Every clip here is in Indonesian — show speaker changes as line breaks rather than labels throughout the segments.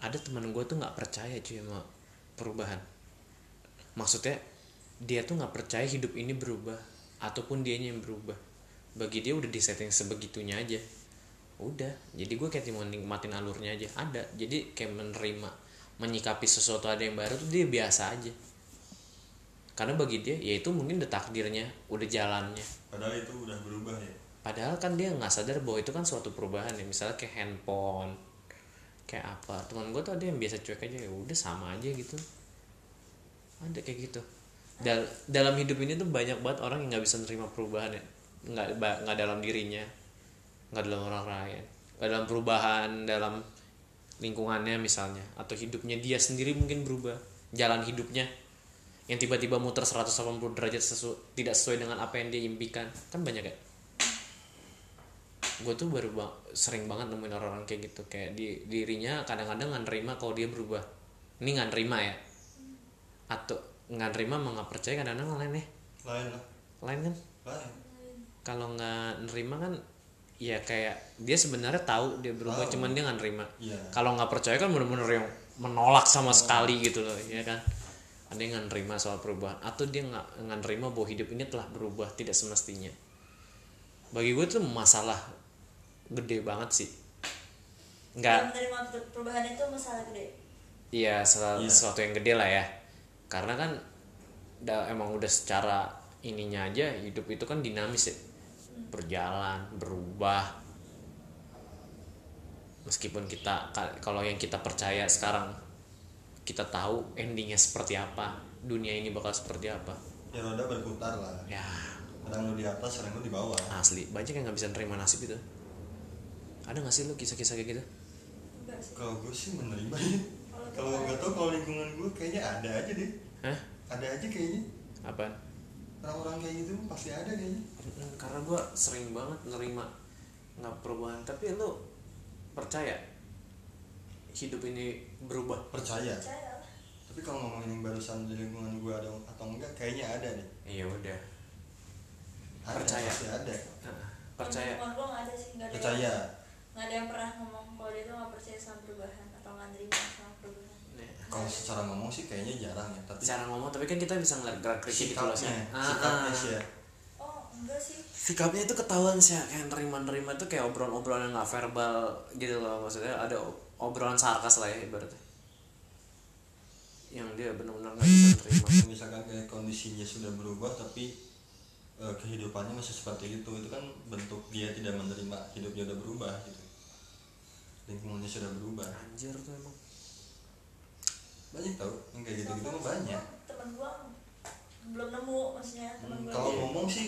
ada teman gue tuh nggak percaya cuy sama perubahan. Maksudnya dia tuh nggak percaya hidup ini berubah ataupun dianya yang berubah. Bagi dia udah disetting sebegitunya aja. Udah jadi gue kayak mau nikmatin alurnya aja. Ada jadi kayak menerima menyikapi sesuatu ada yang baru tuh dia biasa aja. Karena bagi dia ya itu mungkin udah takdirnya udah jalannya.
Padahal itu udah berubah ya?
Padahal kan dia nggak sadar bahwa itu kan suatu perubahan ya. Misalnya kayak handphone kayak apa. Teman gue tuh ada yang biasa cuek aja ya udah sama aja gitu. Ada kayak gitu. Dal- dalam hidup ini tuh banyak banget orang yang nggak bisa nerima perubahan ya. Nggak nggak dalam dirinya nggak dalam orang lain. Nggak dalam perubahan dalam lingkungannya misalnya atau hidupnya dia sendiri mungkin berubah. Jalan hidupnya yang tiba-tiba muter 180 derajat sesu- tidak sesuai dengan apa yang dia impikan. Kan banyak ya gue tuh baru ba- sering banget nemuin orang-orang kayak gitu. Kayak di dirinya kadang-kadang nggak nerima kalau dia berubah. Ini nggak nerima ya? Atau nggak nerima mau nggak percaya kadang-kadang lain ya?
Lain lah.
Lain kan?
Lain.
Kalau nggak nerima kan ya kayak dia sebenarnya tahu dia berubah
Tahu.
cuman dia nggak nerima.
Iya.
Kalau nggak percaya kan bener-bener yang menolak sama sekali gitu loh ya kan? Ada yang nggak nerima soal perubahan atau dia nggak nggak nerima bahwa hidup ini telah berubah tidak semestinya. Bagi gue tuh masalah gede banget sih nggak
menerima per- perubahan itu masalah gede
Iya, sel-
Iya.
sesuatu yang gede lah ya. Karena kan da, emang udah secara ininya aja hidup itu kan dinamis ya. Berjalan, berubah. Meskipun kita ka- kalau yang kita percaya sekarang kita tahu endingnya seperti apa, dunia ini bakal seperti apa.
ya roda berputar lah
Ya,
kadang lu di atas kadang lu di bawah
asli banyak yang nggak bisa nerima nasib itu. Ada nggak sih lo kisah-kisah kayak gitu?
kalau gue sih menerima ya
Kalau
nggak tahu kalau lingkungan gue kayaknya ada aja deh.
Hah?
ada aja kayaknya.
Apaan?
orang-orang kayak gitu pasti ada kayaknya.
Mm, karena gue sering banget nerima nggak perubahan. Tapi lu percaya hidup ini berubah?
Percaya.
Percaya
tapi kalau ngomongin yang barusan di lingkungan gue ada atau enggak kayaknya ada deh.
Iya udah.
Ada,
Percaya.
pasti ada.
Percaya.
Percaya
nggak ada yang pernah ngomong kalau dia tuh nggak percaya sama perubahan atau nggak nerima sama perubahan.
Nih,
kalau secara ngomong sih kayaknya jarang ya tapi
cara ngomong tapi kan kita bisa ngeliat gerak geriknya gitu loh sih
sikapnya
Ah,
sikapnya
ah.
sih ya
oh enggak sih.
Sikapnya itu ketahuan sih kayak nerima nerima itu kayak obrolan obrolan yang nggak verbal gitu loh. Maksudnya ada ob- obrolan sarkas lah ya ibaratnya. Yang dia benar-benar nggak bisa nerima.
Misalkan kayak kondisinya sudah berubah tapi eh, kehidupannya masih seperti itu. Itu kan bentuk dia tidak menerima hidupnya udah berubah gitu lingkungannya sudah berubah.
Anjir tuh emang.
Banyak tau yang kayak gitu gitu mah banyak.
temen gue belum nemu maksudnya temen
Hmm, kalau ngomong sih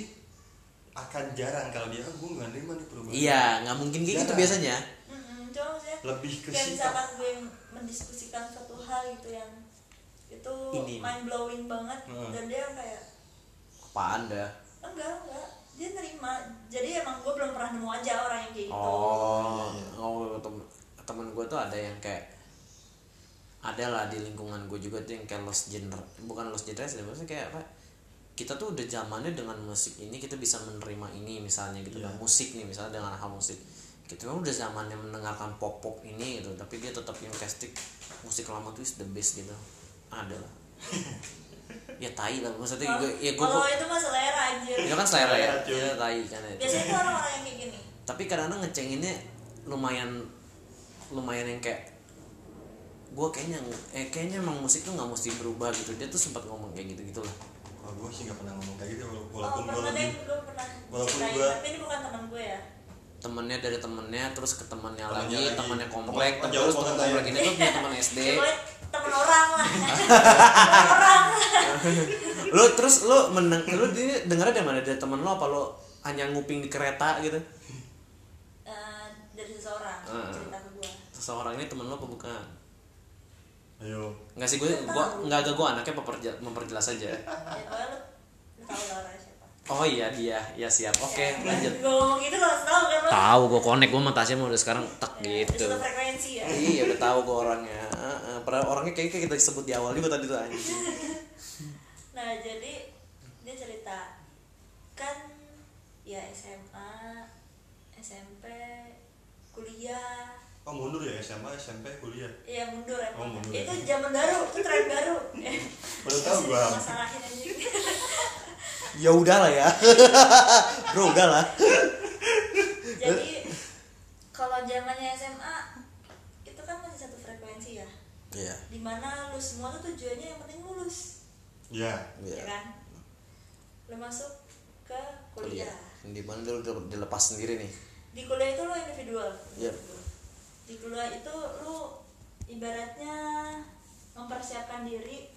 akan jarang. Kalau dia gue nggak nerima nih perubahan.
Iya nggak mungkin kayak gitu biasanya.
Mm-mm, cuma maksudnya
lebih ke
kayak misalkan gue mendiskusikan suatu hal gitu yang itu
Ini.
mind blowing banget
Hmm.
dan dia kayak
apaan dah?
Enggak enggak dia nerima. Jadi emang gue belum pernah nemu aja orang yang kayak gitu.
Oh,
Iya, iya.
oh temen, temen gue tuh ada yang kayak ada lah di lingkungan gue juga tuh yang kayak lost genre bukan lost generation maksudnya kayak apa? Kita tuh udah zamannya dengan musik ini kita bisa menerima ini misalnya gitu kan musik nih misalnya dengan hal musik. Kita kan udah zamannya mendengarkan pop pop ini gitu tapi dia tetap yang casting musik lama tuh is the best gitu. Ada lah. Ya tai lah maksudnya
Kalau-
gue ya gue
kalau itu mah selera anjir.
Itu kan selera ya?
Selera, cuy.
ya tai kan itu.
Biasanya tuh orang-orang yang kayak gini.
Tapi kadang-kadang ngecenginnya lumayan lumayan yang kayak gue kayaknya eh kayaknya emang musik tuh nggak mesti berubah gitu. Dia tuh sempat ngomong kayak gitu gitu lah
kalau gue sih nggak pernah ngomong kayak gitu wala-
oh
walaupun gue lebih
gue pernah
walaupun gua-
tapi ini bukan teman gue ya.
Temennya dari temennya terus ke temennya
Temennya
lagi
lagi.
temennya komplek
Temen-
terus temen
banget
komplek
ya.
ini tuh punya teman SD
Ya, gue teman orang lah. Teman orang
lu terus lu meneng lu ini dengarnya dari mana? Dari temen lu apa lu hanya nguping di kereta gitu?
Eh, dari seseorang
Ah.
cerita ke gue
seseorang ini temen lu apa bukan?
Ayo.
Enggak sih gue gua enggak agak gue anaknya memperje- memperjelas aja.
Ya
oh iya dia. Ya siap. Oke lanjut.
gue ngomong gitu lo tau kan lo?
Tahu gue connect. Gue sama Tasya mah udah sekarang tak
Ya,
gitu.
udah satu frekuensi ya.
Iya udah tahu gue orangnya. Heeh, padahal orangnya kayak kayak kita sebut di awal juga tadi tuh anjing
nah jadi dia cerita kan ya SMA SMP kuliah
oh mundur ya SMA SMP kuliah
Iya mundur
Oh,
emang.
mundur
itu
ya.
zaman baru, itu tren baru.
Baru tahu gua
Masalahin aja.
ya udah lah ya bro udah lah
Jadi kalau zamannya SMA itu kan masih satu frekuensi ya.
iya
Di mana lu semua tuh tujuannya yang penting lulus,
ya
ya
iya
kan? Lu masuk ke
kuliah
kuliah.
di mana udah dilepas sendiri nih
Di kuliah itu lu individual.
Iya.
Di kuliah itu lu ibaratnya mempersiapkan diri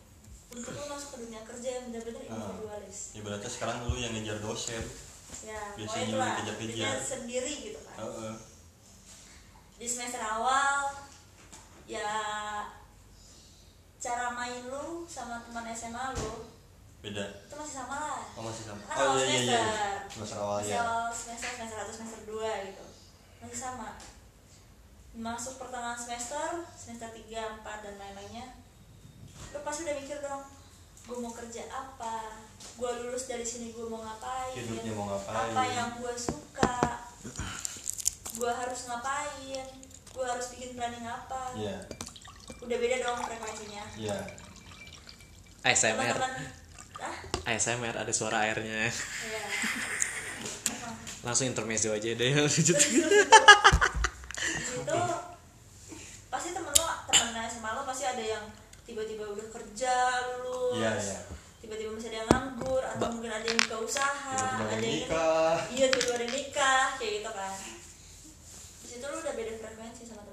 untuk lu masuk ke dunia kerja yang benar-benar
Ah.
individualis.
ibaratnya sekarang lu yang ngejar dosen
Ya,
Biasanya lu
dunia sendiri gitu kan.
Heeh.
di semester awal ya cara main lu sama teman SMA lu
beda.
itu masih sama lah.
Oh masih sama.
Kan
oh iya iya iya.
Semester.
awal ya
semester semester satu semester dua gitu. Masih sama. Masuk pertengahan semester semester tiga empat dan lain-lainnya lu pasti udah mikir dong gue mau kerja apa? Gue lulus dari sini gue mau ngapain?
Hidupnya mau ngapain.
apa yang gue suka? Gue harus ngapain? Gue harus bikin planning apa?
Iya
udah beda dong frekuensinya.
Iya.
ASMR
teman-teman ah?
ASMR ada suara airnya.
Ya Emang.
langsung intermezzo aja deh. Lanjut.
Di situ pasti temen lo temen SMA lo pasti ada yang tiba-tiba udah kerja lulus
iya iya.
tiba-tiba masih ada yang nganggur atau
Ba-
mungkin ada yang buka usaha
tiba-tiba
ada yang
nikah.
Iya tiba-tiba ada nikah kayak gitu kan. Di situ lo udah beda frekuensi sama lo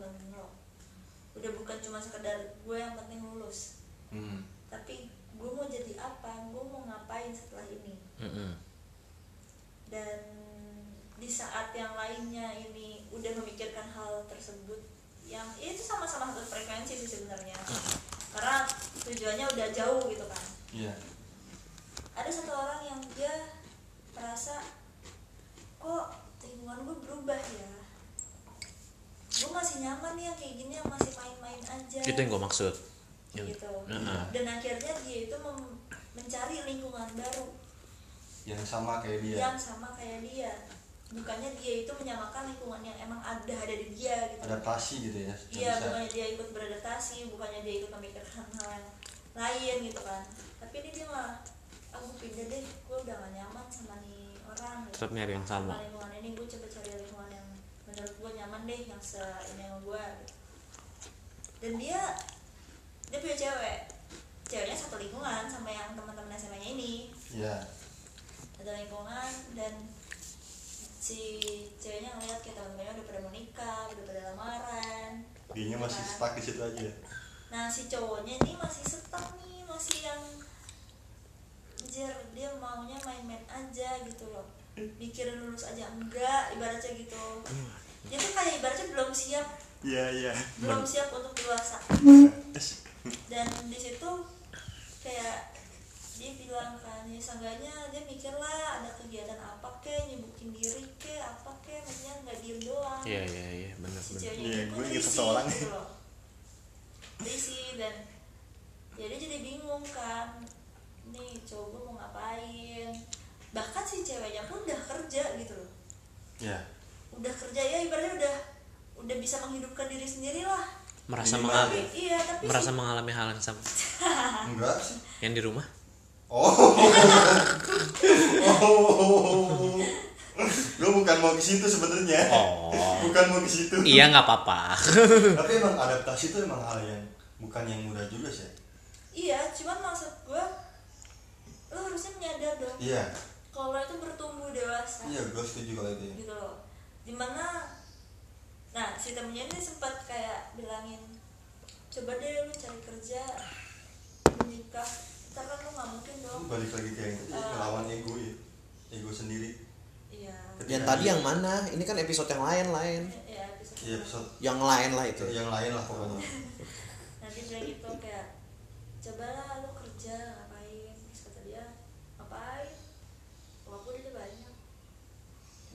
udah bukan cuma sekedar gue yang penting lulus.
Hmm.
tapi gue mau jadi apa? Gue mau ngapain setelah ini?
Mm-mm.
dan di saat yang lainnya ini udah memikirkan hal tersebut yang ya itu sama-sama satu frekuensi sih sebenarnya. Karena tujuannya udah jauh gitu kan.
Iya.
Ada satu orang yang dia merasa kok lingkungan gue berubah ya masih nyaman nih yang kayak gini yang masih main-main aja.
Itu yang gue maksud.
Gitu.
Heeh.
dan akhirnya dia itu mem- mencari lingkungan baru.
Yang sama kayak dia.
Yang sama kayak dia. Bukannya dia itu menyamakan lingkungan yang emang ada ada di dia gitu.
Adaptasi gitu ya
iya bukannya dia ikut beradaptasi bukannya dia ikut memikirkan hal yang lain gitu kan. Tapi ini dia malah aku pindah deh gue udah gak nyaman sama nih orang gitu.
tetap nyari yang sama.
Sama lingkungan ini gue coba cari lingkungan yang menurut gue nyaman deh yang se ini sama gue gitu. dan dia dia punya cewek. Ceweknya satu lingkungan sama yang teman-teman SMA nya ini.
Iya.
Satu lingkungan dan si ceweknya ngeliat kayak teman-temannya udah pada mau nikah udah pada lamaran.
Dia masih
Kan?
stuck di situ aja.
Nah si cowoknya ini masih stuck nih masih yang anjir dia maunya main-main aja gitu loh. Mikirin lulus aja enggak ibaratnya gitu dia tuh kayak ibaratnya belum siap.
Iya iya.
Belum siap untuk dewasa. Dan di situ kayak dia bilang kan ya seenggaknya dia mikir lah ada kegiatan apa ke nyibukin diri ke apa ke maksudnya nggak diem doang.
Iya iya iya. Benar
si
benar
ceweknya
Iya, gue
risih
seseorang.
gitu loh. Risih dan ya dia jadi bingung kan. Nih gue mau ngapain? Bahkan si ceweknya pun udah kerja gitu loh.
Iya
udah kerja ya ibaratnya udah udah bisa menghidupkan diri sendiri lah.
Merasa mengalami
iya tapi
merasa
si-
mengalami hal yang sama.
Enggak. Sih
yang di rumah?
Oh. Oh. Gue bukan mau ke situ sebenarnya.
Oh.
Bukan mau ke situ.
Iya nggak apa-apa.
Tapi emang adaptasi itu emang hal yang bukan yang mudah juga sih.
Iya cuman maksud gue lo harusnya menyadar dong.
Iya.
Kalau lo itu bertumbuh dewasa.
Iya gue setuju kalau itu ya.
gitu loh di mana nah si temennya ini sempat kayak bilangin coba deh lu cari kerja menikah. Kan lu nggak mungkin dong.
Lu balik lagi kayak gitu ya,
Eh.
ngelawan ego ya? Ego sendiri.
Iya.
Yang tadi yang mana? Ini kan episode yang lain lain.
Ya episode
iya episode
yang lain lah itu.
Yang lain lah pokoknya.
Nanti bilang gitu kayak cobalah lu kerja ngapain terus kata dia ngapain oh, aku udah banyak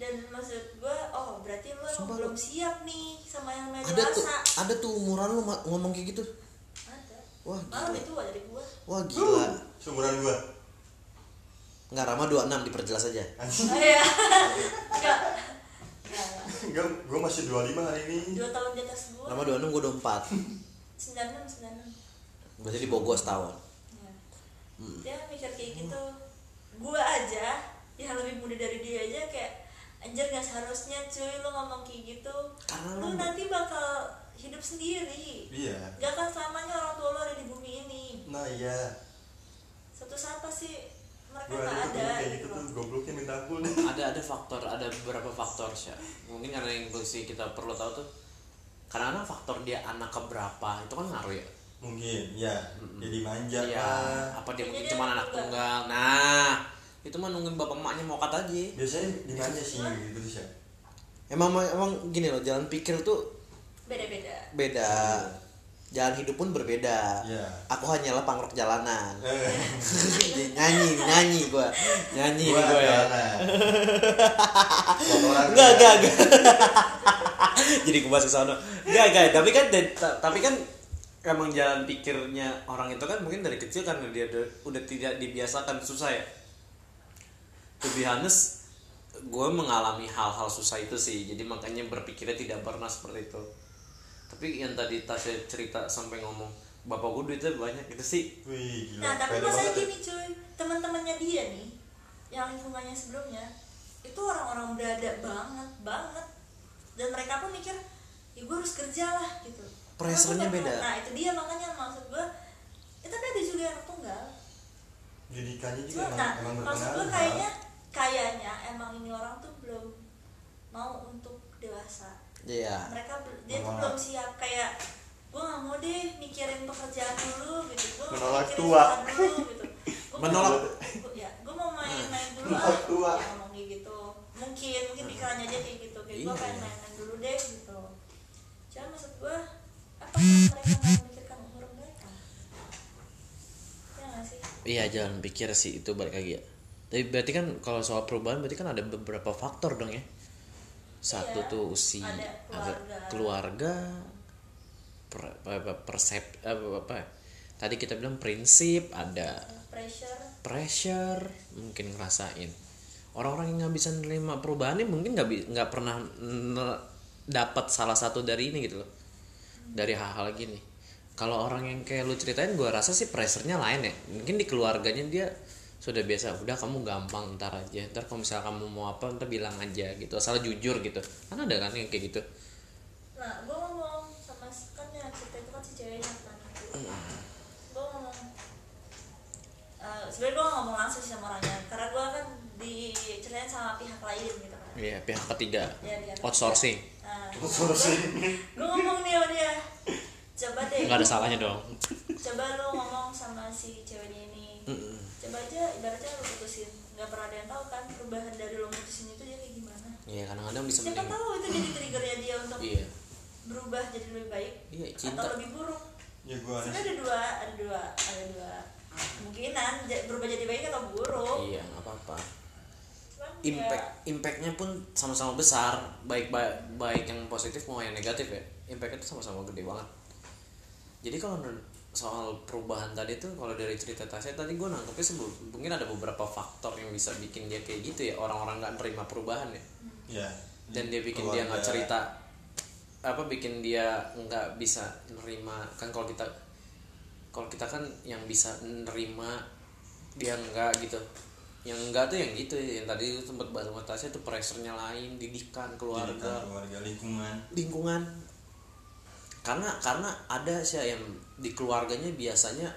dan maksud gue oh berarti lu emang
Sumpah,
belum
lu-
siap nih sama yang namanya
ada tuh
dewasa
ada tuh umuran lu ma- ngomong kayak gitu.
Ada.
Wah
malah lebih tua dari gue
wah gila.
Seumuran gue
nggak Rama 26 diperjelas aja.
Oh iya. Enggak enggak
enggak gue masih 25 hari ini.
Dua tahun di atas gue
Nama 26 gue 24
sembilan enam sembilan enam.
Berarti di Bogor setahun.
Ya. dia mikir kayak gitu. Gue aja yang lebih muda dari dia aja kayak anjir gak seharusnya cuy lu ngomong kayak gitu.
Karena
lu
lu-
nanti bakal hidup sendiri.
Iya.
Gak akan selamanya orang tua lu ada di bumi ini.
Nah iya.
Suatu saat pasti mereka gak
ada kayak
gitu
gitu tuh gobloknya minta ampun.
Ada ada faktor ada beberapa faktor sih mungkin karena yang mesti kita perlu tahu tuh karena faktor dia anak keberapa itu kan ngaruh ya?
Mungkin ya. Jadi manja
Iya,
lah.
Apa dia mungkin cuma
anak tunggal?
Nah itu mah nungguin bapak emaknya mau kata aja
biasanya di manja sih gitu sih ya
Emang emang gini loh jalan pikir tuh
beda-beda.
beda. Jalan hidup pun berbeda.
Iya.
Aku hanyalah pangrok jalanan.
Eh,
Nyanyi, nyanyi gue Nyanyi
gua
gue ya. Enggak,
gua.
enggak, enggak. Jadi gue masuk sana Enggak, enggak. Tapi kan Tapi kan Emang jalan pikirnya orang itu kan mungkin dari kecil kan dia udah, udah tidak dibiasakan susah ya To be honest Gue mengalami hal-hal susah itu sih. Jadi makanya berpikirnya tidak pernah seperti itu. Tapi yang tadi Tasya cerita sampai ngomong Bapak gue duitnya banyak itu sih.
Wih, gila.
nah tapi masalahnya
banget ya.
gini cuy. Teman-temannya dia nih yang lingkungannya sebelumnya itu orang-orang berada banget banget. Dan mereka pun mikir ya gue harus kerja lah gitu. Gua
beda.
nah itu dia makanya maksud gue ya tapi ada juga yang anak tunggal.
Didikannya juga
Cuma,
emang,
nah
emang
maksud gue kayaknya kayaknya emang ini orang tuh belum mau untuk dewasa.
Iya.
Mereka bel- dia tuh belum siap kayak gue nggak mau deh mikirin pekerjaan dulu gitu. Gue mau
Menolak
mikirin
tua.
dulu gitu. Gua mau-
Menolak.
gua- ya gue mau main-main dulu
Menolak
ah
tua.
ya ngomong kayak gitu. Mungkin mungkin pikirannya aja kayak gitu kayak gue
Iya.
pengen main-main dulu deh gitu. Cuma maksud gue apa mereka memikirkan umur mereka? Ya nggak sih?
Iya jalan pikir sih itu balik lagi ya. Tapi berarti kan kalau soal perubahan berarti kan ada beberapa faktor dong ya. Satu
Iya,
tuh usia,
keluarga.
keluarga, per- persep, apa, apa, tadi kita bilang prinsip, ada
pressure
pressure, mungkin ngerasain. Orang-orang yang nggak bisa nerima perubahan ini mungkin nggak nggak pernah dapat salah satu dari ini gitu loh, dari hal-hal gini. Kalau orang yang kayak lu ceritain, gue rasa sih pressure-nya lain ya. Mungkin di keluarganya dia sudah biasa, udah kamu gampang ntar aja. Ntar kalau misalnya kamu mau apa, ntar bilang aja gitu. Asal jujur gitu. Kan ada kan yang kayak gitu.
nah gue ngomong sama si- kan yang cerita itu kan si ceweknya kan gue ngomong eh sebenarnya gue ngomong langsung sama orangnya karena gue kan diceritain sama pihak lain gitu kan
Iya, pihak ketiga.
Ya, pihak ketiga.
Outsourcing.
nah
Outsourcing.
gue ngomong nih sama dia coba deh
Nggak ada salahnya dong.
coba lu ngomong sama si ceweknya ini coba aja ibaratnya lu putusin nggak pernah ada yang tahu kan perubahan dari lo mutusin itu dia kayak gimana
Iya, kadang-kadang bisa
siapa tahu itu jadi triggernya dia untuk
Iya.
berubah jadi lebih baik
Iya, cinta.
atau lebih buruk
Ya gue aneh.
sebenarnya ada dua ada dua ada dua kemungkinan berubah jadi baik atau buruk
Iya, nggak apa-apa.
Cuman
impact
ya,
impactnya pun sama-sama besar baik baik baik yang positif mau yang negatif ya impactnya itu sama-sama gede banget jadi kalau menurut- soal perubahan tadi tuh kalau dari cerita Tasya tadi gue nangkepnya sih bu- mungkin ada beberapa faktor yang bisa bikin dia kayak gitu ya orang-orang nggak nerima perubahan ya.
Ya.
dan dia bikin dia nggak cerita apa bikin dia nggak bisa nerima kan kalau kita kalau kita kan yang bisa nerima dia enggak gitu. Yang enggak tuh yang gitu yang tadi sempat bahas sama Tasya tuh pressure-nya lain didikan keluarga.
Pendidikan, keluarga lingkungan.
lingkungan. Karena karena ada sih yang di keluarganya biasanya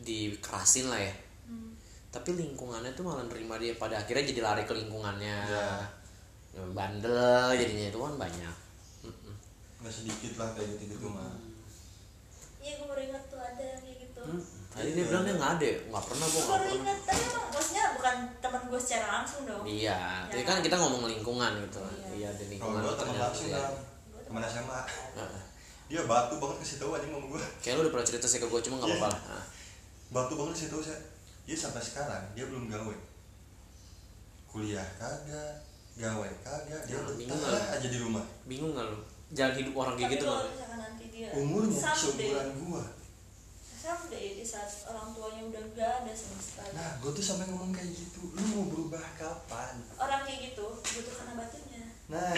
dikerasin lah ya.
Hmm,
tapi lingkungannya tuh malah nerima dia pada akhirnya jadi lari ke lingkungannya.
Ya.
bandel jadinya itu kan banyak.
Nggak sedikit lah kayak gitu gitu mah.
iya gue baru ingat tuh ada yang kayak gitu.
Hmm, tadi dia bilang dia nggak ada nggak pernah gue nggak
baru
pernah.
ingat. Tapi emang maksudnya bukan teman gue secara langsung dong.
Iya.
Ya
tapi kan kita ngomong lingkungan gitu.
Iya.
iya di lingkungan
gue teman langsung kan. Teman SMA. Dia batu banget kasih tahu anjing sama gue.
kayak lu udah pernah cerita sih ke gue cuma nggak
Iya.
apa-apa lah Nah,
Batu banget kasih tahu saya. Dia sampai sekarang dia belum gawe. Kuliah kagak, gawe kagak, dia
Nah, bingung lah.
aja di rumah.
bingung nggak lu jalan hidup orang kayak gitu
kalau
nggak
misalkan nanti dia
Umurnya seumuran gua.
someday di saat orang tuanya udah gak ada sama sekali
Nah, gue tuh sampai ngomong kayak gitu. Lu mau berubah kapan?
orang kayak gitu butuh karena batinnya
nah.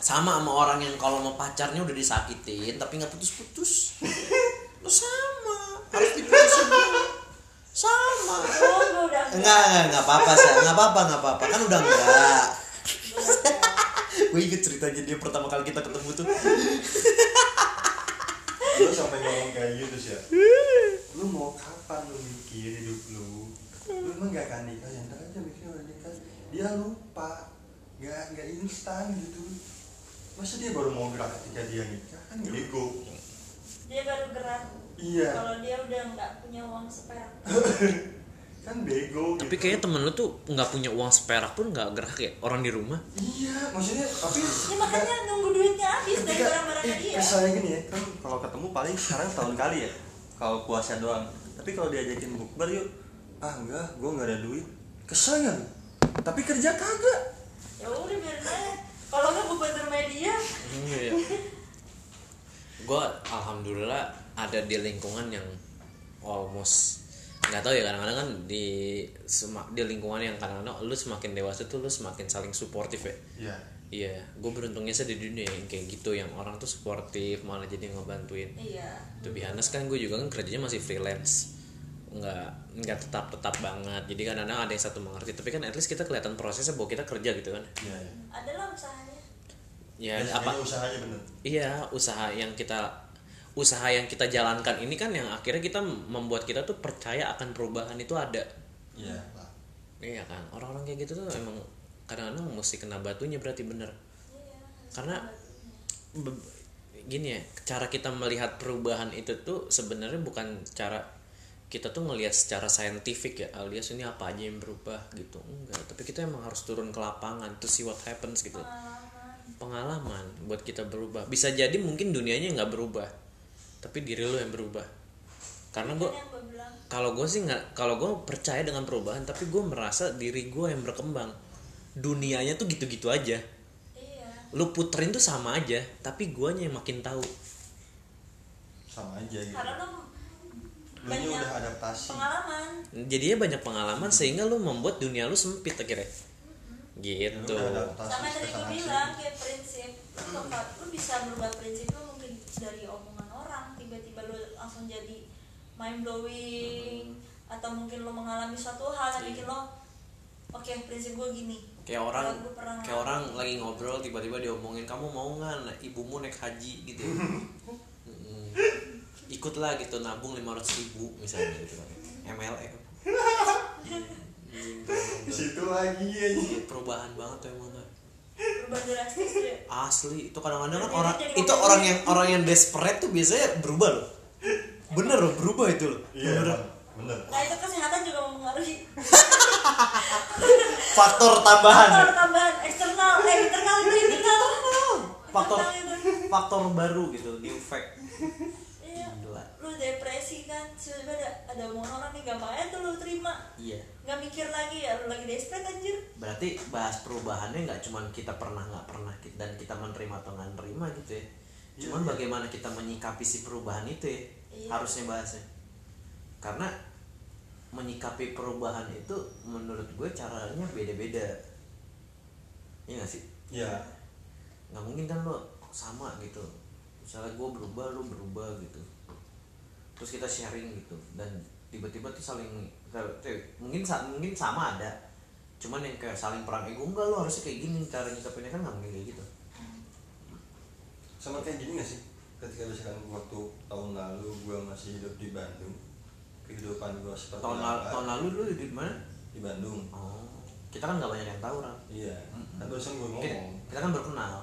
Sama sama orang yang kalau mau pacarnya udah disakitin tapi nggak putus-putus. Lu sama. Harus diputusin dulu. sama.
Oh udah
enggak enggak enggak apa-apa sih enggak apa-apa enggak apa-apa. Kan udah enggak. Gue inget ceritanya dia pertama kali kita ketemu tuh.
Lu sampai ngomong kayak gitu sih ya lu mau kapan lu mikir hidup lu? Lu emang gak akan nikah? Ya ntar aja mikir udah nikah. Dia lupa gak gak instan gitu. Masa dia baru mau gerak ketika dia nikah? Kan bego.
Dia baru gerak.
Iya.
Kalau dia udah nggak punya uang seperak.
Kan bego
tapi
gitu.
kayaknya temen lu tuh nggak punya uang seperak pun nggak gerak ya? Orang di rumah?
Iya maksudnya tapi
ya makanya nunggu duitnya habis dari barang-barangnya
eh,
dia.
kesannya gini ya kan kalau ketemu paling sekarang tahun kali ya kalau puasa doang. Tapi kalau diajakin bukber yuk ah enggak gue nggak ada duit. Kesannya lu. tapi kerja kagak
ya udah biarin aja. Kalau nggak bukan media.
Iya. gue alhamdulillah ada di lingkungan yang almost nggak tahu ya kadang-kadang kan di semak di lingkungan yang kadang-kadang lu semakin dewasa tuh lu semakin saling suportif ya.
Iya.
Iya. Gue beruntungnya sih di dunia yang kayak gitu yang orang tuh suportif malah jadi ngebantuin.
Iya.
To be honest kan gue juga kan kerjanya masih freelance nggak nggak tetap tetap banget. Jadi kadang-kadang ada yang satu mengerti tapi kan at least kita kelihatan prosesnya bahwa kita kerja gitu kan.
Iya iya.
Adalah usahanya.
Ya
Biasanya
apa?
usahanya bener.
Iya, usaha yang kita usaha yang kita jalankan ini kan yang akhirnya kita membuat kita tuh percaya akan perubahan itu ada.
iya.
Iya kan? Orang-orang kayak gitu tuh emang kadang-kadang mesti kena batunya berarti bener.
iya
Karena be- gini ya, cara kita melihat perubahan itu tuh sebenarnya bukan cara kita tuh ngelihat secara saintifik ya alias ini apa aja yang berubah gitu. Enggak tapi kita emang harus turun ke lapangan to see what happens gitu.
Pengalaman.
Pengalaman buat kita berubah. Bisa jadi mungkin dunianya nggak berubah tapi diri lo yang berubah. Karena gue kalau gue sih nggak kalau gue percaya dengan perubahan tapi gue merasa diri gue yang berkembang. Dunianya tuh gitu-gitu aja.
Iya.
Lu puterin tuh sama aja tapi guanya yang makin tahu.
Sama aja gitu.
Karena lo banyak
udah adaptasi.
pengalaman.
Jadinya banyak pengalaman sehingga lu membuat dunia lu sempit akhirnya. Gitu.
Udah adaptasi
sama yang tadi gue bilang kayak prinsip. Lu lu bisa berubah prinsip lu mungkin dari omongan orang. Tiba-tiba lu langsung jadi mind blowing atau mungkin lu mengalami suatu hal yang bikin lo oke prinsip gue gini.
Kayak orang kayak orang lagi ngobrol tiba-tiba diomongin kamu mau nggak ibumu naik haji? gitu Mm. ikutlah gitu nabung lima ribu misalnya gitu kan. MLM
di situ lagi ya
perubahan banget tuh emang
berubah drastis ya.
asli itu kadang-kadang kan orang itu orang yang orang yang desperate tuh biasanya berubah loh. Bener loh berubah itu loh.
Iya
bener.
bener.
Nah itu kesehatan juga mempengaruhi.
Faktor tambahan.
Faktor tambahan. Eksternal. Eh internal itu internal.
Faktor faktor baru gitu new fact.
Lu depresi kan. Tiba-tiba ada ada omongan orang nih gampang aja tuh lu terima.
Iya.
Nggak mikir lagi ya lu lagi desperate anjir.
Berarti bahas perubahannya nggak cuman kita pernah nggak pernah dan kita menerima atau nggak menerima gitu ya. Cuman
Iya.
bagaimana kita menyikapi si perubahan itu ya
Iya.
harusnya bahasnya. Karena menyikapi perubahan itu menurut gue caranya beda-beda. Iya gak sih?
Iya.
Nggak mungkin kan lo sama gitu. Misalnya gue berubah lo berubah gitu terus kita sharing gitu. Dan tiba-tiba tuh saling mungkin mungkin sama ada. Cuman yang kayak saling perang ego enggak lo harusnya kayak gini cara nyikapinnya kan nggak mungkin kayak gitu.
Sama kayak gini gak sih? Ketika misalkan waktu tahun lalu gue masih hidup di Bandung kehidupan gue seperti
tahun lalu tahun lalu lu hidup di mana?
Di Bandung.
Oh. Kita kan nggak banyak yang tahu kan
iya. Kan barusan gue
kita,
ngomong.
kita kan baru kenal.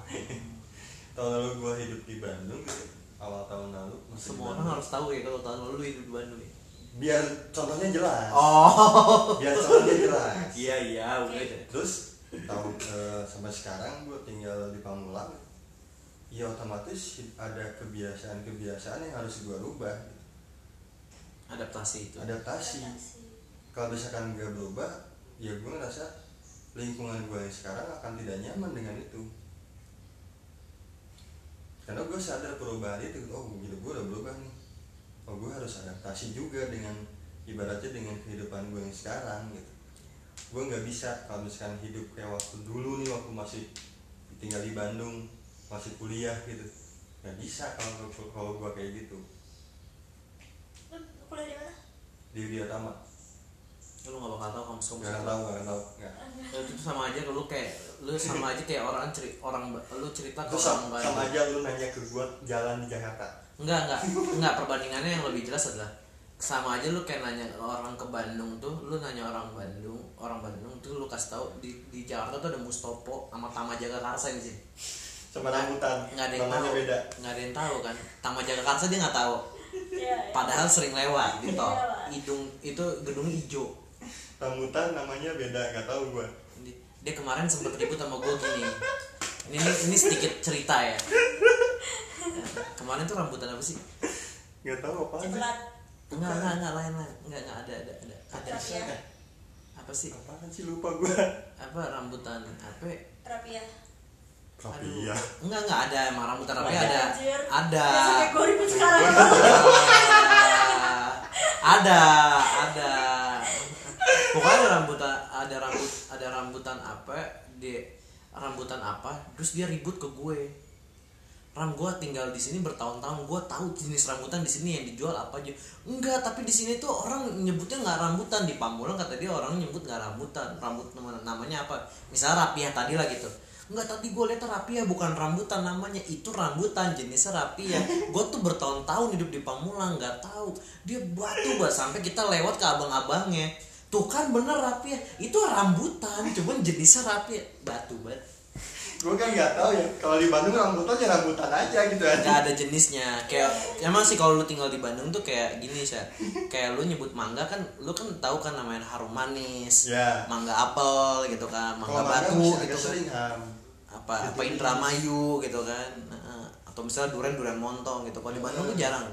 Tahun lalu gue hidup di Bandung gitu awal tahun lalu
semua orang
Bandung.
harus tahu ya kalau tahun lalu lu hidup di Bandung ya?
Biar contohnya jelas.
Oh.
Biar contohnya jelas.
Iya iya udah
terus tahun eh, sampai sekarang gue tinggal di Pamulang ya otomatis ada kebiasaan-kebiasaan yang harus gue rubah.
Adaptasi itu.
Adaptasi. Kalau misalkan gak berubah ya gue ngerasa lingkungan gue yang sekarang akan tidak nyaman dengan itu karena gue sadar perubahan itu oh hidup gue udah berubah nih. Oh gue harus adaptasi juga dengan ibaratnya dengan kehidupan gue yang sekarang gitu. Gue nggak bisa kalau misalkan hidup kayak waktu dulu nih waktu masih tinggal di Bandung masih kuliah gitu. Nggak bisa kalau kalau gua kayak gitu.
Kuliah di mana?
Di
Lu gak bakal tahu kampus kampus
nggak tahu nggak tahu nggak
Ya, itu tuh sama aja lu kayak lu sama aja kayak orang ceri, orang lu cerita ke orang
sama, sama aja lu nanya ke gua jalan di Jakarta
Enggak, enggak. Enggak, perbandingannya yang lebih jelas adalah sama aja lu kayak nanya orang ke Bandung tuh, lu nanya orang Bandung, orang Bandung tuh lu kasih tahu di di Jakarta tuh ada Mustopo sama Tama Jagakarsa di sini.
sama rambutan
Nggak ada yang tahu.
beda
Nggak ada yang tahu kan. Tama Jagakarsa dia nggak tahu.
Iya, iya.
Padahal sering lewat di tol.
Iya.
Hidung itu gedung hijau.
Rambutan namanya beda nggak tahu gua
Dia- Dia kemarin sempet ribut sama gue gini. Ini, ini ini sedikit cerita ya. Kemarin tuh rambutan apa sih?
nggak tahu apa
Coklat.
Enggak, enggak, enggak lain lain. Enggak, enggak ada ada ada. Ada
Rapia.
apa sih?
apaan sih lupa gua
apa rambutan apa
Rapia.
Rapia
enggak enggak ada emang rambutan apa
Ada,
ada ada
gue
ada ada pokoknya ada rambutan ada rambut ada rambutan apa di rambutan apa terus dia ribut ke gue. Ram gue tinggal di sini bertahun-tahun gue tahu jenis rambutan di sini yang dijual apa aja. Enggak tapi di sini tuh orang nyebutnya nggak rambutan. Di Pamulang kata dia orang nyebut nggak rambutan. Rambut nama- namanya apa? Misalnya rapiah tadi lah gitu. Enggak tadi gue lihat rapiah bukan rambutan namanya. Itu rambutan jenisnya rapiah gue tuh bertahun-tahun hidup di Pamulang nggak tahu. Dia batu banget sampai kita lewat ke abang-abangnya tuh kan bener rapiah itu rambutan cuman jenisnya rapiah batu banget.
Gua kan nggak tahu ya. Kalau di Bandung rambutan ya rambutan aja gitu
nggak
aja
ada jenisnya. Kayak emang sih kalau lu tinggal di Bandung tuh kayak gini sih kayak lu nyebut mangga kan lu kan tahu kan namanya harum manis
Ya.
mangga apel gitu kan mangga
mangga
batu
masih
gitu kan.
sering ham
apa apa Indramayu gitu kan. Nah, atau misalnya durian durian montong gitu. Kalau di Bandung tuh jarang.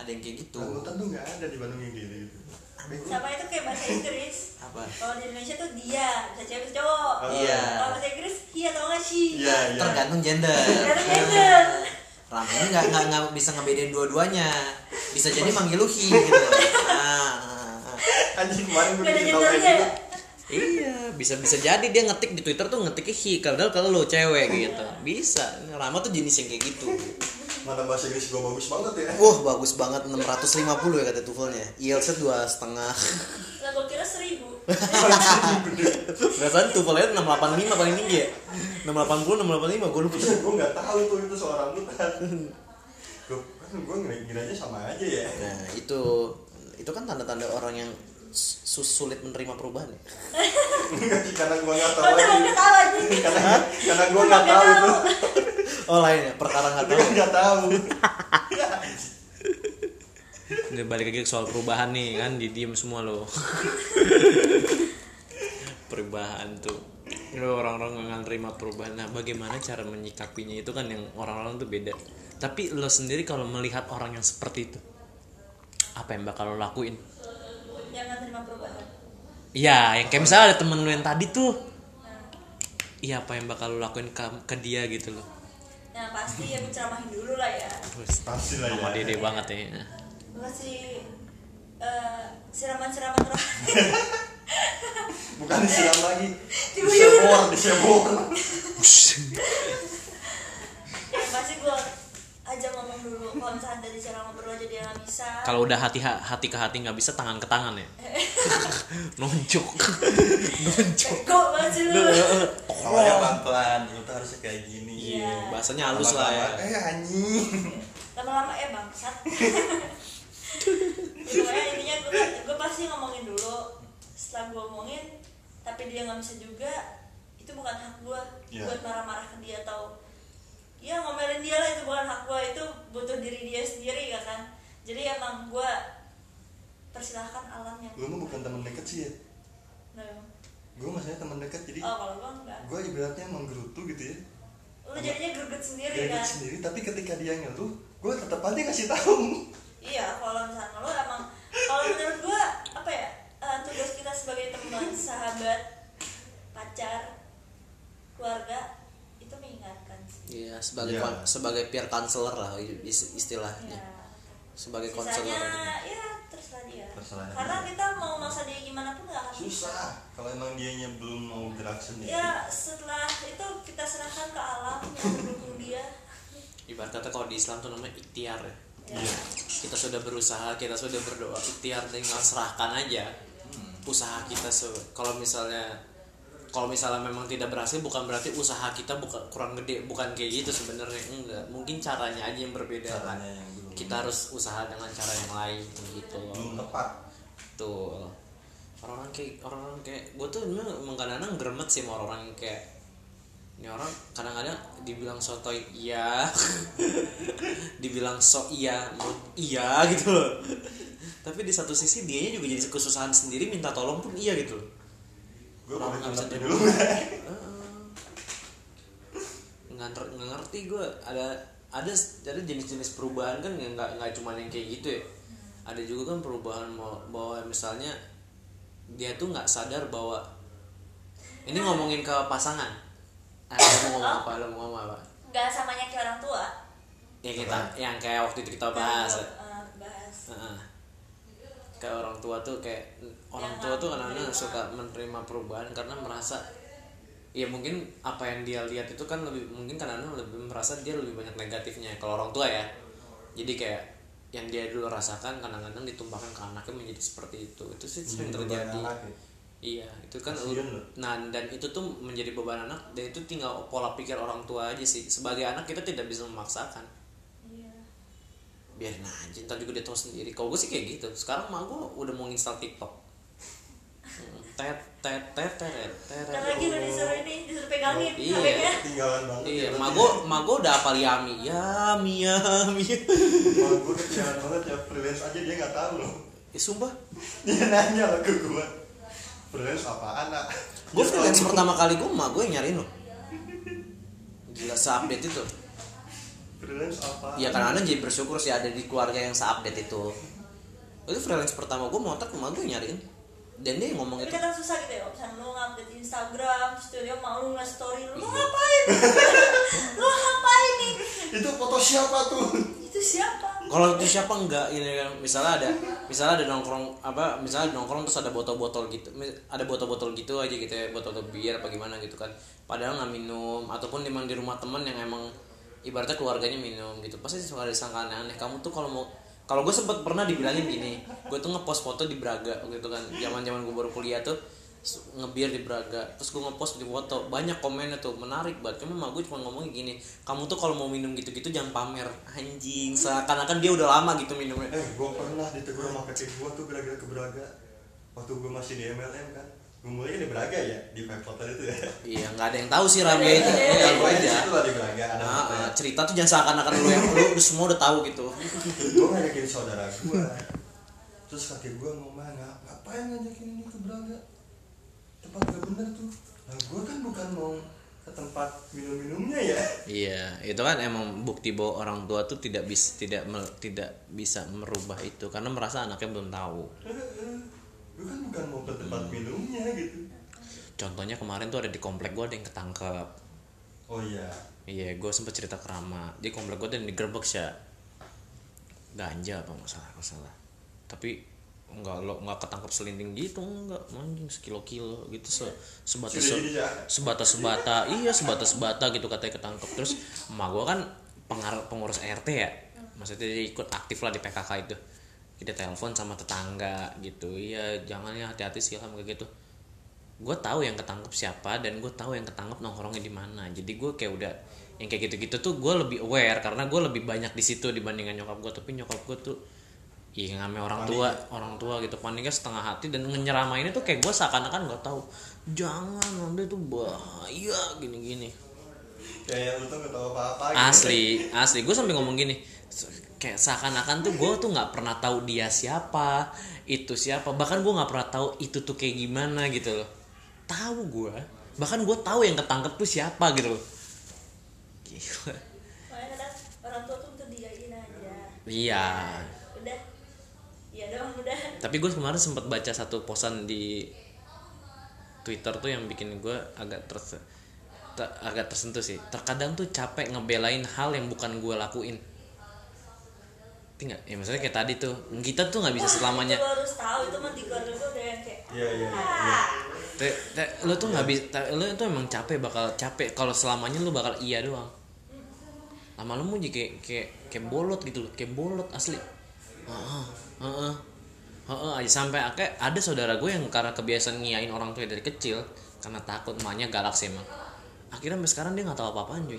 Ada yang kayak gitu.
Rambutan tuh nggak ada di Bandung yang gitu gitu
Sama itu kayak bahasa Inggris.
apa
Kalau di Indonesia tuh dia, bisa cewek bisa cowok.
Oh.
Iya.
Kalau bahasa Inggris, he atau nggak she.
iya iya
tergantung gender
Tergantung gender.
Ram ini nggak nggak nggak bisa ngebedain dua-duanya bisa jadi manggil lu hi gitu nah,
anjing kemarin gue
gendernya
gitu
ya.
Iya, bisa bisa jadi dia ngetik di Twitter tuh ngetiknya he padahal kalau lo cewek gitu. Bisa. Rama tuh jenis yang kayak gitu.
Mana bahasa Inggris gue bagus banget ya?
Wah bagus banget. 650 ya kata tuvelnya. IELTS dua setengah.
Lah gue kira seribu.
Perasaan tuvelnya 685 paling tinggi ya. 680 685 gue lupa.
Gue nggak tahu tuh itu soal rambutan gue kan gue ngiranya sama aja ya.
Nah itu itu kan tanda-tanda orang yang su- sulit menerima perubahan ya.
Karena gue nggak tahu aja. karena karena gue nggak tahu itu
Oh lain ya perkara nggak tahu
nggak tahu
Udah balik lagi ke soal perubahan nih kan di diem semua lo. perubahan tuh. Lo orang-orang nggak nerima perubahan. Nah, bagaimana cara menyikapinya itu kan yang orang-orang tuh beda. Tapi lo sendiri kalau melihat orang yang seperti itu, apa yang bakal lo lakuin?
Jangan terima perubahan.
Iya, yang kayak misalnya ada temen lo yang tadi tuh.
Nah,
Iya, apa yang bakal lo lakuin ke, ke dia gitu loh.
Yang pasti ya ceramahin dulu lah ya.
Pasti lah
sama
ya
dede banget ya.
Gue kasih eh, siraman-siraman terakhir.
bukan disiram lagi disebor disebor
yang pasti gue aja ngomong dulu. Kalau misalnya dari cara ngobrol aja dia nggak bisa.
Kalau udah hati hati ke hati nggak bisa tangan ke tangan ya. Nonjok. Nonjok.
Bego banget sih lu.
awalnya pelan pelan lu tuh harusnya kayak gini
Iya.
Bahasanya halus lah ya
eh anjing
lama-lama eh bangsat Ya, pokoknya intinya gue gue pasti ngomongin dulu setelah gue omongin tapi dia nggak bisa juga itu bukan hak gue
Iya.
buat marah-marah ke dia atau ya ngomelin dia lah itu bukan hak gue itu butuh diri dia sendiri ya kan? Jadi emang gue persilahkan alamnya
lu mah bukan temen deket sih ya.
Nah,
gue maksudnya temen deket jadi
oh kalau gue enggak.
gue ibaratnya emang gerutu gitu ya.
Lu jadinya greget sendiri
Greget
kan?
sendiri tapi ketika dia ngeluh gue tetap aja ngasih tahu.
Iya, kalau misalnya lo emang kalau menurut gua apa ya eh, tugas kita sebagai teman, sahabat, pacar, keluarga itu mengingatkan.
Iya sebagai kon- sebagai peer counselor lah is- istilahnya.
Ya.
sebagai konselor
ya terserah dia.
Terserah
karena
dia.
kita mau maksa dia gimana pun nggak akan bisa.
Susah. Kalau emang dianya belum mau gerak sendiri.
Ya setelah itu kita serahkan ke alam yang mendukung dia.
Ibarat kata kalau di Islam tuh namanya ikhtiar ya.
Iya.
Kita sudah berusaha kita sudah berdoa ikhtiar tinggal serahkan aja. Usaha kita se- kalau misalnya kalau misalnya memang tidak berhasil bukan berarti usaha kita bukan kurang gede. Bukan kayak gitu sebenarnya enggak. Mungkin caranya aja yang berbeda.
Caranya yang belum
kita harus usaha dengan cara yang lain gitu. Loh
belum tepat.
Tuh orang-orang kayak orang-orang kayak gue tuh memang emang kadang-kadang gremet sih sama orang-orang yang kayak ini orang kadang-kadang dibilang sotoy iya dibilang so iya mau iya gitu loh. Tapi di satu sisi dianya juga jadi kesusahan sendiri minta tolong pun iya gitu loh
gue
nggak bisa
ngerti dulu
nggak nggak ngerti gue ada ada ada jenis-jenis perubahan kan yang nggak nggak cuma yang kayak gitu ya. Ada juga kan perubahan bahwa misalnya dia tuh nggak sadar bahwa ini ngomongin ke pasangan. Ada mau ngomong apa ada mau ngomong apa?
Nggak samanya kayak orang tua?
Ya kita yang kayak waktu itu kita bahas. ya.
Eh, bahas.
Heeh. kayak orang tua tuh kayak orang tua tuh kadang-kadang suka menerima perubahan karena merasa ya mungkin apa yang dia lihat itu kan lebih mungkin kadang-kadang lebih merasa dia lebih banyak negatifnya kalau orang tua ya. Jadi kayak yang dia dulu rasakan kadang-kadang ditumpahkan ke anaknya menjadi seperti itu. Itu sih sering terjadi.
ya.
iya itu kan nah dan itu tuh menjadi beban anak dan itu tinggal pola pikir orang tua aja sih. Sebagai anak kita tidak bisa memaksakan.
Iya.
Biarin aja ntar juga dia tahu sendiri. Kalau gue sih kayak gitu. Sekarang mah gue udah mau install tiktok tet tet tet tet tet
dan lagi udah disuruh ini disuruh pegangin
Iya.
Ketinggalan banget
iya
ya,
ma gue ma gue udah apal yami. Ya mia
Kalau gue ketinggalan banget ya freelance aja dia nggak tahu loh.
Eh sumpah.
Dia nanya lah ke gue freelance apaan nak?
Gue freelance pertama kali gue ma gue yang nyariin loh gila seupdate itu.
Freelance apaan?
Ya kadang-kadang jadi bersyukur sih ada di keluarga yang seupdate itu. Itu freelance pertama gue motor ma gue yang nyariin dan dia ngomong
tapi
itu.
kadang susah gitu ya misalnya lu ngupdate di Instagram studio mau lu nge story lu lu ngapain? Lu ngapain nih?
Itu foto siapa tuh?
Itu siapa?
Kalau itu siapa enggak ini kan misalnya ada misalnya ada nongkrong apa misalnya nongkrong terus ada botol-botol gitu ada botol-botol gitu aja gitu ya botol bir apa gimana gitu kan. Padahal nggak minum ataupun memang di rumah temen yang emang ibaratnya keluarganya minum gitu. Pasti suka ada disangka aneh-aneh kamu tuh kalau mau kalau gue sempet pernah dibilangin gini gue tuh ngepost foto di Braga gitu kan zaman zaman gue baru kuliah tuh ngebir di Braga terus gue ngepost di foto banyak komennya tuh menarik banget cuma mak gue cuma ngomongnya gini kamu tuh kalau mau minum gitu-gitu jangan pamer. Anjing seakan-akan dia udah lama gitu minumnya.
Eh gue pernah ditegur sama kakek gue tuh gara-gara ke Braga waktu gue masih di MLM kan mulai di Braga ya? Di Five Hotel itu ya?
Iya nggak ada yang tahu sih Ramya itu. Ya lu
gue
aja.
Itu lah di Braga ada
Nah, eh, cerita tuh jangan seakan-akan lu yang lu, semua udah tahu gitu.
Gue ngajakin saudara gue terus kakek gue ngomong "Ngap- ngapain ngajakin ini ke Braga? Tempat gak bener tuh. Nah gue kan bukan mau ke tempat minum-minumnya ya.
Iya, itu kan emang bukti bahwa orang tua tuh tidak bisa tidak me- tidak bisa merubah itu karena merasa anaknya belum tahu.
gue kan bukan mau ke tempat minumnya gitu.
Contohnya kemarin tuh ada di komplek gue ada yang ketangkep.
oh iya.
Iya, gue sempet cerita ke Rama. Di komplek gue ada yang digerebek sih. Ganja apa masalah masalah. Tapi enggak lo nggak ketangkep selinting gitu enggak anjing sekilo kilo gitu se sebatas
jadi ya
sebatas sebata iya sebatas sebata gitu katanya ketangkep. Terus emak gue kan pengar pengurus RT ya. Maksudnya dia ikut aktif lah di PKK itu. Kita telepon sama tetangga gitu. Iya jangan ya hati-hati sih sama kayak gitu gue tahu yang ketangkep siapa dan gue tahu yang ketangkep nongkrongnya di mana jadi gue kayak udah yang kayak gitu-gitu tuh gue lebih aware karena gue lebih banyak di situ dibandingkan nyokap gue tapi nyokap gue tuh Iya ngame orang
Panik
tua, orang tua gitu paniknya setengah hati dan nyeramainnya tuh kayak gue seakan-akan nggak tahu. Jangan nanti tuh bahaya gini-gini.
kayak lu tuh gak tau apa-apa gitu.
Asli, asli. Gue sampai ngomong gini, kayak seakan-akan tuh gue tuh nggak pernah tahu dia siapa, itu siapa. Bahkan gue nggak pernah tahu itu tuh kayak gimana gitu loh. Tahu gue, bahkan gue tahu yang ketangkep tuh siapa gitu loh. Gila.
makanya kadang orang tua tuh untuk diain aja
Iya.
udah iya dong udah
tapi gue kemarin sempat baca satu posan di Twitter tuh yang bikin gue agak terse te- agak tersentuh sih terkadang tuh capek ngebelain hal yang bukan gue lakuin nggak ya maksudnya kayak tadi tuh kita tuh nggak bisa
Wah,
selamanya
itu harus tahu itu mah di keluarga gue udah yang kayak
Iya, iya, iya,
"Ah."
Te- te- lo tuh nggak bisa lo tuh emang capek bakal capek. Kalau selamanya lo bakal iya doang. Lama-lama jadi kayak kayak kayak bolot gitu loh kayak bolot asli. Heeh, heeh. Heeh, aja sampai akhirnya ada saudara gue yang karena kebiasaan ngiyain orang tua dari kecil karena takut emaknya galak sih emang. Akhirnya sampai sekarang dia nggak tahu apa-apaan cuy.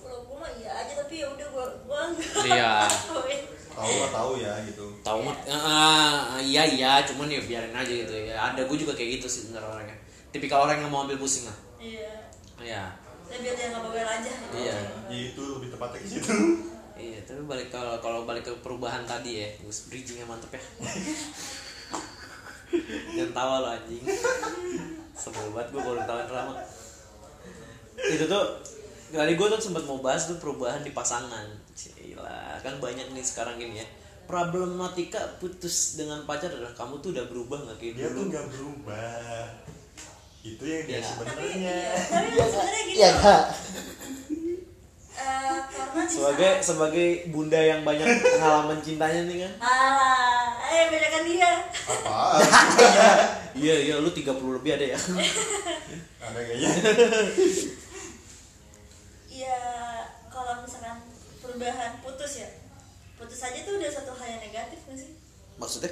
Kalau gue mah iya aja tapi ya udah gue gue
Iya.
tahu lah tahu ya gitu.
Tahu mah ah, iya iya cuman ya biarin aja gitu ya. Ada gue juga kayak gitu sih sebenarnya orangnya. Tipikal orang yang mau ambil pusing lah.
Iya.
Iya.
Dan biar dia nggak bawel aja gitu.
iya.
Ya itu lebih tepatnya ke situ
iya tapi balik kalau kalau balik ke perubahan tadi ya gus bridgingnya mantep ya. Jangan tawa lo anjing. Sebel banget gue kalau ketawain drama. Itu tuh kali gue tuh sempat mau bahas tuh perubahan di pasangan Cila kan banyak nih sekarang gini ya problematika putus dengan pacar adalah kamu tuh udah berubah nggak kayak
dia tuh
dulu
nggak berubah itu yang dia
Ya.
tapi
sebenarnya
iya tapi sebenarnya gini
Iya
loh.
kak.
Eh, karena di
Sebagai
saat-
sebagai bunda yang banyak pengalaman cintanya nih kan.
ah eh bedakan dia
apa
Iya iya lu 30 lebih ada ya.
ada kayaknya
ya kalau misalkan perubahan putus ya putus aja tuh udah satu hal yang negatif nggak sih
Maksudnya?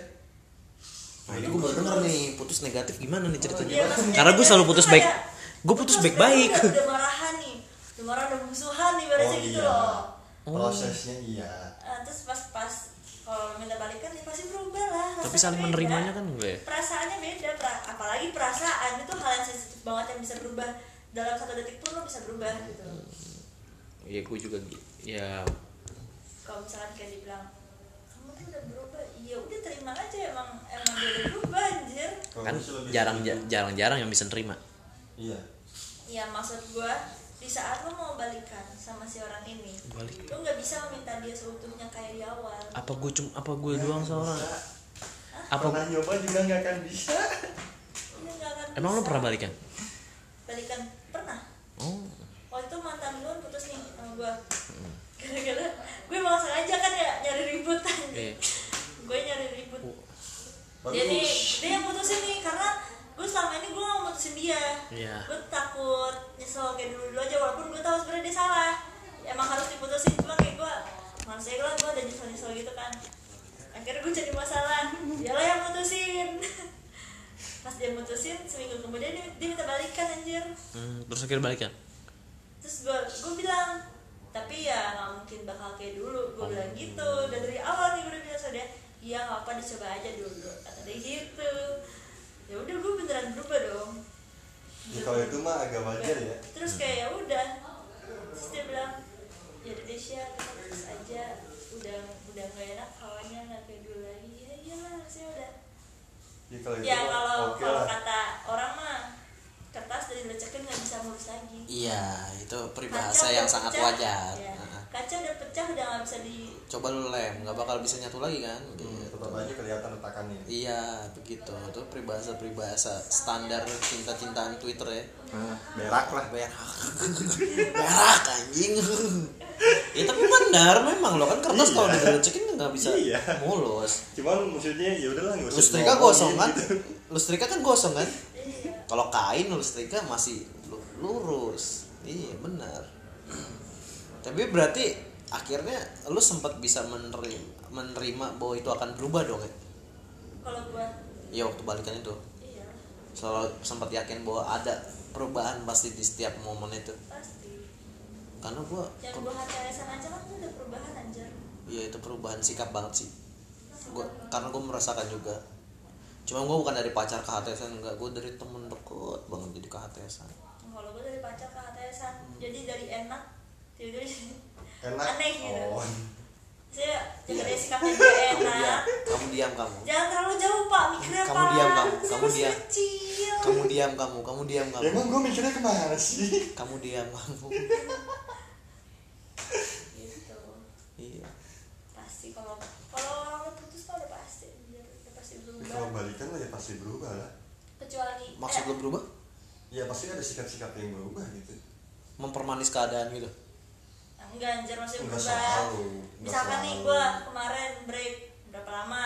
Nah ini gue baru denger nih putus negatif gimana nih ceritanya?
Iya, maksudnya
Karena gue selalu putus baik. Gue putus baik-baik.
udah, udah marahan nih udah marah udah musuhan nih ibaratnya
oh
gitu
iya
loh
prosesnya iya
Eh, terus pas pas kalau minta balikan ya pasti berubah lah
Tapi saling
beda.
menerimanya kan enggak ya?
perasaannya beda pra- apalagi perasaan itu hal yang sensitif banget yang bisa berubah dalam satu detik pun lo bisa berubah gitu
Ya gue juga gitu. Ya
kalau misalkan kayak dibilang kamu tuh udah berubah iya udah terima aja emang emang dia udah berubah anjir
kan
gue
jarang
setuju.
jarang-jarang yang bisa nerima.
iya
ya maksud gua di saat lo mau balikan sama si orang ini
Balik.
lo nggak bisa meminta dia seutuhnya kayak di awal
Apa gue cuma apa gue doang seorang? Apa
pernah nyoba juga nggak akan bisa
akan
emang lo pernah balikan?
balikan pernah
Oh,
waktu itu mantan gue putus nih sama gue gara-gara gue emang sengaja kan ya nyari ribut
iya.
gue nyari ribut.
Bagus
dia dia yang putusin nih karena gue selama ini gue gak mau mutusin dia.
Iya.
gue takut nyesel kayak dulu dulu aja walaupun gue tahu sebenarnya dia salah. Emang harus diputusin cuma kayak gue males aja lah gue udah nyesel nyesel gitu kan. Akhirnya gue jadi masalah. Dialah yang mutusin pas dia mutusin seminggu kemudian dia, dia minta balikan anjir.
Hmm, terus akhirnya balikan.
Terus gue gue bilang tapi ya nggak mungkin bakal kayak dulu. Gue bilang gitu. Dan dari awal nih gue udah bilang sama dia iya nggak apa dicoba aja dulu. Kata dia gitu. Ya udah gue beneran berubah dong.
Ya, kalau itu mah agak wajar ya.
Terus kayak ya udah. Terus dia bilang ya udah kita putus aja. Udah udah nggak enak kawannya nggak kayak dulu lagi. Ya iyalah saya udah.
Ya kalau
ya kalau kalau kata orang mah kertas dari lecekin nggak bisa mulus lagi
Iya itu
Kaca
peribahasa
udah
yang sangat
pecah,
wajar.
ya.
Nah,
kaca udah pecah udah nggak bisa di
Coba lu lem, nggak bakal bisa nyatu lagi kan?
Hmm,
Gitu.
tetap aja kelihatan retakannya
Iya begitu. Itu peribahasa peribahasa standar cinta-cintaan Twitter ya.
nah, berak lah
Berak, berak anjing. ya tapi benar memang lo kan kertas
Iya.
kalau dilecekin nggak bisa
Iya.
mulus.
cuman maksudnya ya udahlah nggak usah
Lustrika gosong kan?
gitu.
Lustrika kan gosong kan?
Iya
Kalau kain lustrika masih lu- lurus. Iya benar. Tapi berarti akhirnya lu sempat bisa menerima menerima bahwa itu akan berubah dong ya?
kalau gua
Ya waktu balikan itu.
iya
Selalu sempat yakin bahwa ada perubahan pasti di setiap momen itu.
pasti
Karena gua
yang gua HTSan aja kan tuh udah perubahan anjir
ya itu perubahan sikap banget sih. Gua karena gua merasakan juga. Cuma gua bukan dari pacar ke HTSan enggak, gua dari temen deket banget jadi ke HTSan.
kalau gua dari pacar ke HTSan jadi dari enak jadi
enak
aneh gitu
oh
saya jaga dari sikapnya dia
Kamu diam,
enak
kamu diam kamu.
jangan terlalu jauh pak mikirnya
Kamu
pak
diam, kamu. Kamu diam.
kecil
Kamu diam kamu, kamu diam kamu.
emang gue mikirnya ke mana sih
Kamu diam kamu.
gitu
Iya.
pasti kalau kalau orang udah putus mah udah pasti anjir. udah pasti
Ya,
berubah
kalau balikan lah ya pasti berubah lah.
Kecuali
Maksud
eh,
lo berubah?
ya pasti ada sikap-sikap yang berubah gitu.
Mempermanis keadaan gitu.
enggak anjir masih
Enggak
berubah.
selalu, enggak
misalkan nih gue kemarin break berapa lama?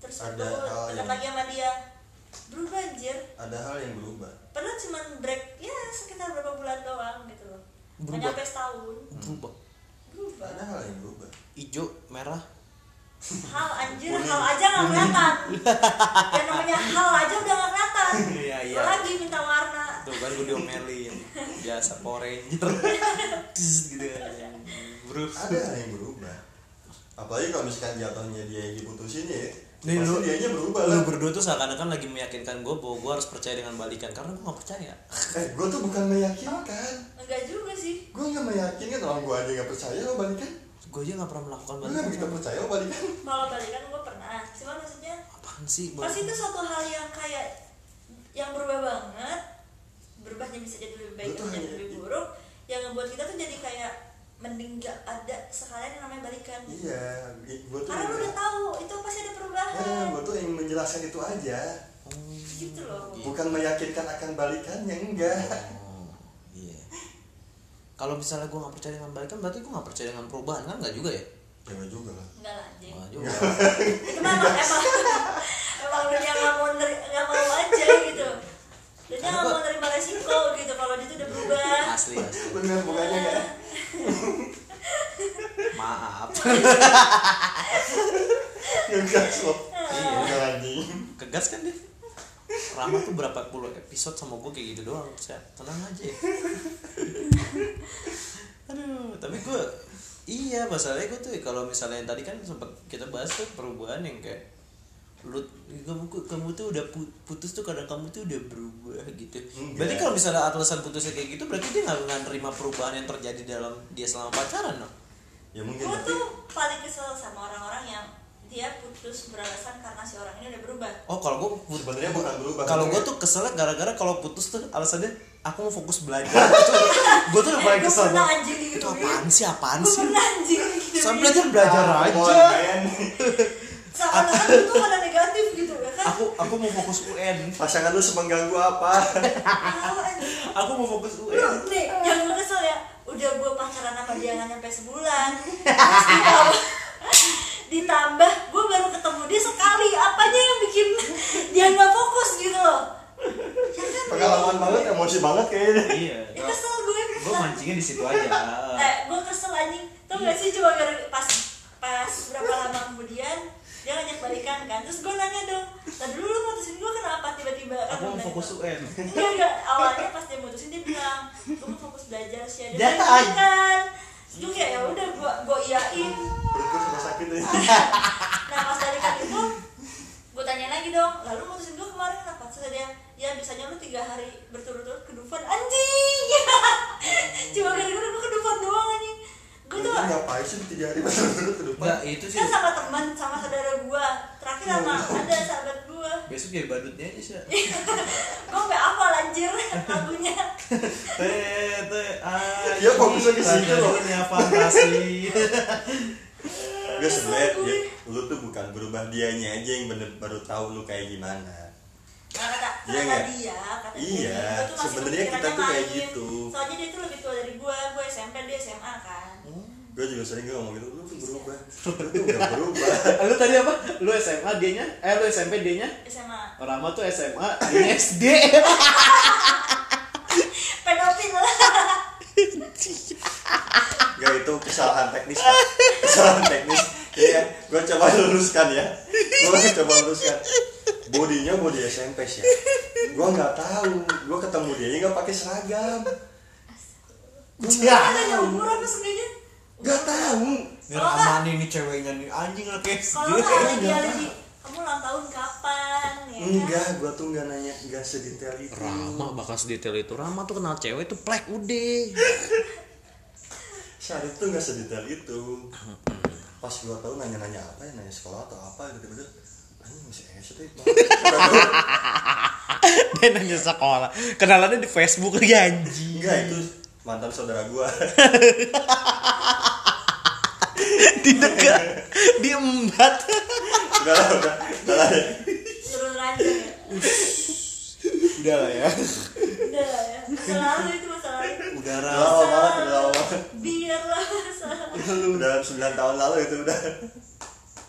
Terus
Ada hal yang-
lagi sama dia. Berubah anjir.
Ada hal yang berubah.
Padahal cuma break ya sekitar berapa bulan doang gitu loh.
Berubah.
nyampe setahun.
Berubah?
Berubah.
Ada hal yang berubah.
Hijau merah
hal anjir hal aja nggak kelihatan. Yang namanya hal aja udah nggak kelihatan.
Iya, iya.
Lagi minta warna.
Tuh kan gue diomelin. Biasa Power Ranger. Gitu. Kan bro
ada yang berubah. Apalagi kalau misalkan jatuhnya dia yang diputusin ya
Nih, lu-
dianya berubah
lu
lah
berdua tuh seakan-akan lagi meyakinkan gue bahwa gue harus percaya dengan balikan karena gue gak percaya.
Eh gue tuh bukan meyakinkan.
Enggak juga sih.
Gue nggak meyakinkan orang gue aja nggak percaya lo balikan
gue aja gak pernah melakukan balikan.
begitu percaya balikan.
Kalau balikan gue pernah. Cuman maksudnya
apaan sih
pas itu suatu hal yang kayak yang berubah banget berubahnya bisa jadi lebih baik atau jadi lebih buruk yang ngebuat kita tuh jadi kayak mending gak ada sekalian yang namanya balikan.
Iya gue tuh
karena lu udah tahu itu pasti ada perubahan.
Eh, gue tuh ingin menjelaskan itu aja.
Gitu loh.
Bukan meyakinkan akan balikannya enggak.
Oh kalau misalnya gue gak percaya dengan balikan berarti gue gak percaya dengan perubahan kan? Gak juga ya?
Ya nggak juga lah.
Enggak lah anjing.
Nggak juga.
Itu mah emang emang emang lu yang nggak mau nggak mau aja gitu. Dan dia nggak mau nerima resiko gitu. Kalau dia tuh udah berubah.
Asli asli.
Bener bukannya enggak
maaf.
Ngegas lo.
Iya.
Enggak,
kegas kan dia Rama tuh berapa puluh episode sama gue kayak gitu doang saya tenang aja ya. aduh tapi gue iya masalahnya gue tuh kalau misalnya yang tadi kan sempat kita bahas tuh perubahan yang kayak lu kamu kamu tuh udah pu- putus tuh karena kamu tuh udah berubah gitu
Enggak.
berarti kalau misalnya alasan putusnya kayak gitu berarti dia nggak nggak nerima perubahan yang terjadi dalam dia selama pacaran no?
ya mungkin
gue
tapi
tuh paling kesel sama orang-orang yang dia putus beralasan karena si orang berubah.
Oh kalau gue
sebenarnya bukan berubah.
Kalau gue tuh keselnya gara-gara kalau putus tuh alasannya aku mau fokus belajar. Gue tuh udah paling
gue
kesel.
pernah
banget.
anjing
itu
gitu.
apaan sih apaan
gue
sih?
pernah anjing gitu.
Sama belajar belajar
Ah,
aja.
seakan-akan itu ada negatif gitu ya kan?
Aku aku mau fokus UN
pasangan lu semengganggu apa?
Aku mau fokus UN
nih yang gue kesel ya udah gue pacaran sama dia nggak nyampe sebulan ditambah gue baru ketemu dia sekali apanya yang bikin dia nggak fokus gitu loh. Ya kan
pengalaman banget emosi banget kayaknya.
Iya.
Ya kesel gue
gue mancingnya di situ aja.
Eh gue kesel anjing. Tau gak sih coba gara pas pas berapa lama kemudian dia ngajak balikan kan. Terus gue nanya dong tadi dulu lu putusin gue kenapa tiba-tiba kan?
aku mau fokus UN
Enggak, enggak. Awalnya pas dia mutusin dia bilang, gue mau fokus belajar sih ada
Ya,
kan. Terus gue kayak ya udah gua gua iyain.
gue sudah sakit ya
Nah pas balikan itu, gue tanya lagi dong, lalu mutusin gue kemarin kenapa? Terus dia, ya bisanya lu tiga hari berturut-turut ke Dufan anjing. Cuma gara-gara gue ke Dufan doang anjing. Gue tuh
Lu ngapain sih tiga hari berturut-turut ke depan?
Enggak itu sih.
Kan sama teman, sama saudara gue. Terakhir sama ada sahabat gue.
besok jadi badutnya aja sih
Gue sampai hafal anjir lagunya.
teh teh ah
Dia fokusnya ke situ loh.
fantasi.
Gue sebenernya dia, lu tuh bukan berubah dianya aja yang bener baru tahu lu kayak gimana
Nah, kata,
Iya
kata dia, kata
Iya,
dia, gua tuh masih
sebenarnya kita tuh kayak
main.
gitu.
Soalnya dia tuh lebih tua dari gua, gua SMP, dia SMA kan.
Gue juga sering gue ngomong gitu, lu tuh berubah Lu tuh gak berubah
lu tadi apa lu SMA dia nya eh lu SMP dia nya
SMA.
Rama tuh SMA dia SD
Pedofil lah.
Gak itu kesalahan teknis Pak. Kesalahan teknis Iya, gue coba luruskan ya Gue coba luruskan Bodinya body SMP sih. Ya Gue gak tahu. Gue ketemu dia gak pakai seragam. Gue gak
Ada
tahu
umur apa sebenarnya?
Gak tahu.
Ini Rama nih ini ceweknya nih. Anjing lah kayak
Kalau nggak ada dia lagi, kamu ulang tahun kapan? Ya kan?
Enggak, gue tuh gak nanya Gak sedetail itu.
Rama bakal sedetail itu. Rama tuh kenal cewek tuh plek udah.
Saat itu gak sedetail itu. Pas gue tahu nanya-nanya apa ya? Nanya sekolah atau apa gitu SD
dia nanya sekolah. Kenalannya di Facebook lagi anjing.
Enggak, itu mantan saudara gue
di dekat. Di embat.
Udah lah, udah. Udah lah. Ya
ya.
udah lah ya.
Udah lah ya. Masa lalu itu masa lalu
udara
Udah lama banget udah lama banget
biarlah
udah 9 tahun lalu itu udah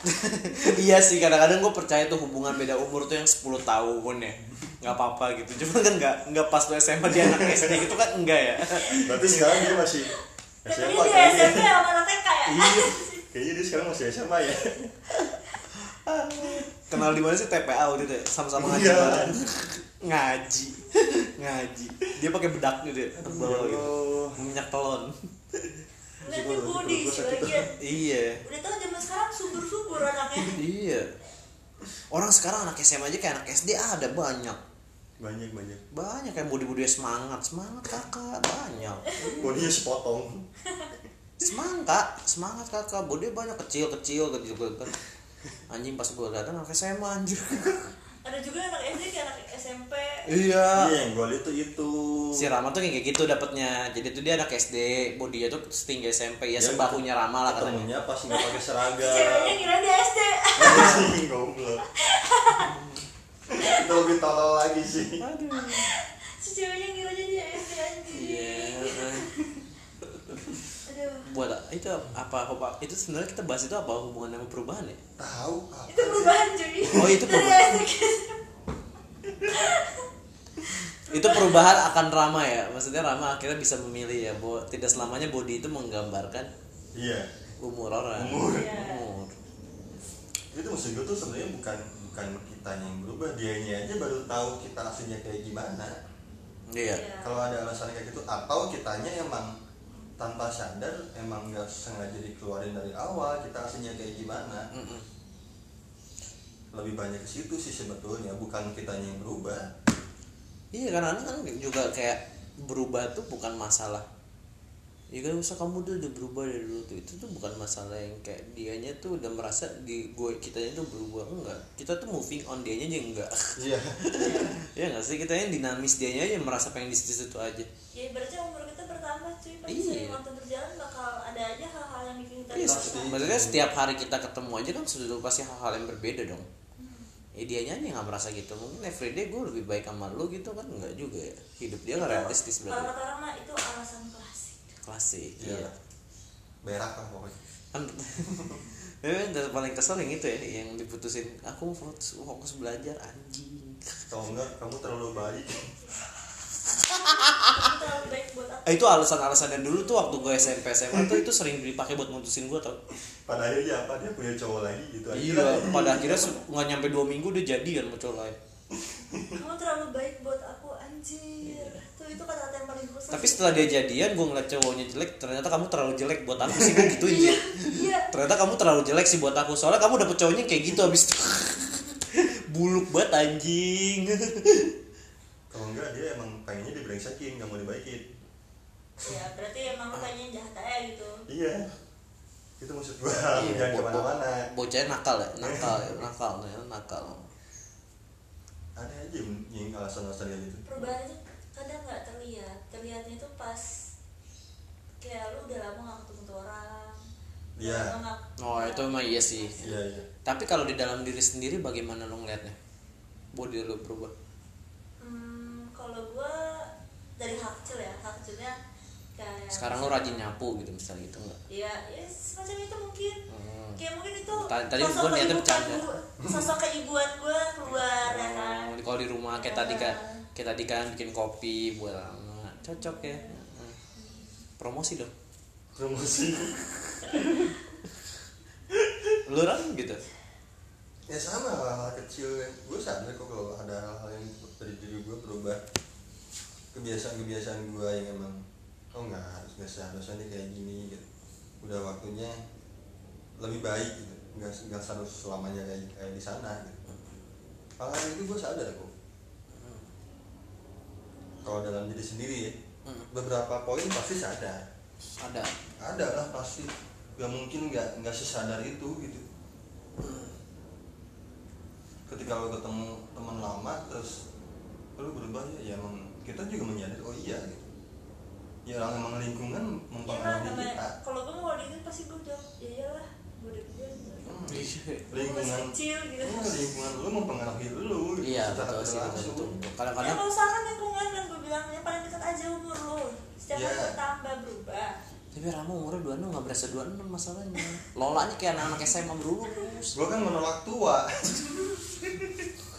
iya sih kadang-kadang gue percaya tuh hubungan beda umur tuh yang 10 tahun ya. Nggak apa-apa gitu. Cuma kan nggak nggak pas lu SMA dia anak SD gitu kan enggak ya.
Berarti sekarang dia masih SMA
dia
kayaknya.
SMP sama anak TK ya?
Iya kayaknya dia sekarang masih SMA ya.
Kenal di mana sih? TPA waktu itu ya? sama-sama ngaji
Iya.
ngaji. Ngaji. Dia pakai bedak gitu ya tebal gitu.
Oh,
minyak telon
nanti body sih
sakit.
lagian
iya.
Udah tau zaman sekarang subur subur anaknya.
Iya. Orang sekarang anak SMA aja kayak anak SD ada banyak.
Banyak banyak.
Banyak yang body body semangat. Semangat kakak banyak.
Bodinya sepotong.
Semangat semangat kakak. Body banyak kecil kecil kecil kan anjing pas gue datang anak SMA anjir
ada juga anak SD kayak anak SMP
iya.
Iya yang gue lihat tuh itu.
Si Rama tuh kayak gitu dapetnya. Jadi tuh dia anak SD bodinya tuh setinggi SMP ya
Ya,
sebahunya Rama lah katanya.
temennya pas nggak pakai seragam.
Ceweknya kira dia SD
Anjing, goblok. Itu lebih tolol lagi sih.
Aduh
si ceweknya kira dia
buat itu apa apa itu sebenarnya kita bahas itu apa hubungan sama perubahan ya
tahu
itu perubahan cuy
Oh, itu perubahan. Itu perubahan akan Rama ya maksudnya Rama akhirnya bisa memilih ya bahwa tidak selamanya body itu menggambarkan
iya
umur orang
Umur.
Iya.
umur.
itu maksud gue tuh sebenarnya bukan bukan kita yang berubah dianya aja baru tahu kita aslinya kayak gimana
iya
Iya.
kalau ada alasan kayak gitu atau kitanya emang tanpa sadar emang nggak sengaja dikeluarin dari awal kita aslinya kayak gimana?
Mm-mm.
lebih banyak ke situ sih sebetulnya bukan kitanya yang berubah.
Iya karena kan juga kayak berubah tuh bukan masalah. Ya kan usah kamu tuh udah berubah dari dulu tuh itu tuh bukan masalah yang kayak dianya tuh udah merasa di gue kitanya tuh berubah enggak. Kita tuh moving on dianya aja enggak.
Iya.
Ya nggak sih? Kita yang dinamis dianya aja merasa pengen di situ situ aja
ya berarti umur kita bertambah cuy pasti
Iya.
sering waktu berjalan bakal ada aja hal-hal yang bikin kita
Iya, maksudnya setiap hari kita ketemu aja kan sudah pasti hal-hal yang berbeda dong. Ya dia nyanyi nggak merasa gitu. Mungkin everyday gue lebih baik sama lu gitu kan enggak juga ya. Hidup dia nggak realistis
kalau
berarti.
kata orang mah itu alasan klasik
Klasik.
iya
Iya.
berak lah pokoknya
Kan ya, dan paling kesel yang itu ya yang diputusin aku fokus, fokus belajar anjing.
kalau enggak kamu terlalu baik
itu terlalu baik buat aku
Eh, itu alasan-alasannya dulu tuh waktu gue SMP SMA tuh itu sering dipakai buat mutusin gue tau.
pada akhirnya apa dia punya cowok lagi gitu aja
Iya, pada akhirnya nggak nyampe dua minggu udah jadian sama cowok lain.
kamu terlalu baik buat aku anjir tuh itu kata-kata yang paling susah
Tapi setelah dia jadian, gue ngeliat cowoknya jelek, ternyata kamu terlalu jelek buat aku sih, gue gituin sih.
iya
Ternyata kamu terlalu jelek sih buat aku, soalnya kamu dapet cowoknya kayak gitu abis itu. Buluk banget anjing.
kalau enggak dia emang pengennya dibrengsekin nggak mau dibaikin
ya berarti emang lu kayaknya jahat aja gitu
iya itu maksud gua
Iya,
jangan
bo-
ke mana-mana
Bocahnya nakal ya, nakal ya, nakal, nakal, nakal.
ada aja yang- yang alasan-alasan kayak gitu
perubahan itu kadang nggak terlihat terlihatnya itu pas kayak lu udah lama gak ketemu tuh orang
Iya.
nggak-
Oh itu emang iya sih.
iya iya
Tapi kalau di dalam diri sendiri bagaimana lo ngeliatnya? Body lo berubah.
Hmm, kalau gua dari hal kecil ya, hal kecilnya kayak
Sekarang lo rajin nyapu gitu misalnya gitu enggak?
Iya, ya semacam itu mungkin.
Hmm.
Kayak mungkin itu
Tadi- tadi
sosok
gua niatnya
keibuan
bercanda.
Sosok keibuan gua keluar ya kan.
Oh, kalau di rumah kayak tadi kan, kayak tadi kan bikin kopi buat cocok ya. Hmm. Promosi dong.
promosi
Lu kan gitu.
ya sama hal-hal kecil yang gue sadar kok kalau ada hal-hal yang berubah. Kebiasaan-kebiasaan gue yang emang oh nggak harus nggak seharusnya nih kayak gini gitu. Udah waktunya lebih baik gitu. Nggak nggak harus selamanya kayak kayak di sana gitu. Hal-hal itu gue sadar kok. Kalau dalam diri sendiri ya
Hmm.
beberapa poin pasti sadar.
Ada.
ada lah pasti. Gak mungkin nggak nggak sesadar itu gitu. Ketika lo ketemu teman lama terus lo berubah ya, ya emang kita juga menyadari oh iya gitu. Ya orang emang lingkungan mempengaruhi
namanya
kita.
Kalau gua mau di pasti gua jawab, ya iyalah, gua udah gede.
Hmm,
Iya
lingkungan
kecil gitu.
Iya, lingkungan lu mempengaruhi lu gitu,
iya betul sih betul,
langsung.
betul, betul.
ya
kadang-kadang
kalau usahakan lingkungan yang gue bilang yang paling dekat aja umur lu. Setiap hari
Iya.
bertambah berubah.
Tapi Rama umurnya 26 nggak berasa 26 masalahnya. Lola nih kayak anak-anak SMA dulu terus.
Gua kan menolak tua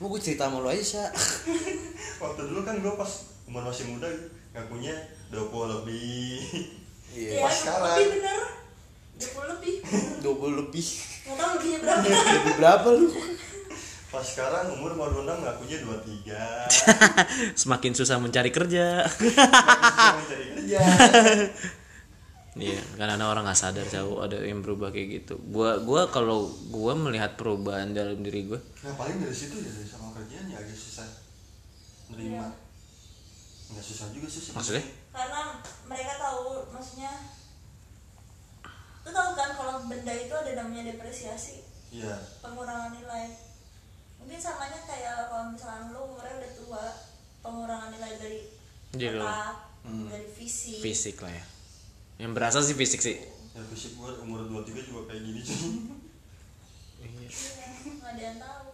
mau gue cerita sama lu aja Sya
waktu dulu kan gua pas umur masih muda ngakunya 20 lebih.
Iya.
Ya
Pas sekarang.
lebih bener. 20 lebih.
20 lebih.
Nggak tahu lebihnya berapa.
Lebih berapa lu?
Pas sekarang umur mau 26 ngakunya 23
semakin susah mencari kerja.
Masih mencari kerja
Iya, karena ada orang nggak sadar jauh ada yang berubah kayak gitu. Gua gua kalau gua melihat perubahan dalam diri gua,
nah paling dari situ ya dari sama kerjaan ya agak susah
Iya.
nerima nggak susah juga sih sebenarnya.
maksudnya?
karena mereka tahu maksudnya lu tahu kan kalau benda itu ada namanya depresiasi
iya
pengurangan nilai mungkin samanya kayak kalau misalnya lu umurnya udah tua pengurangan nilai dari
Jadi
otak
Hmm.
dari fisik
Fisik lah ya. Yang berasa sih fisik sih.
ya fisik gua umur 23 juga kayak gini cuy
Iya.
Iya, nggak ada yang tahu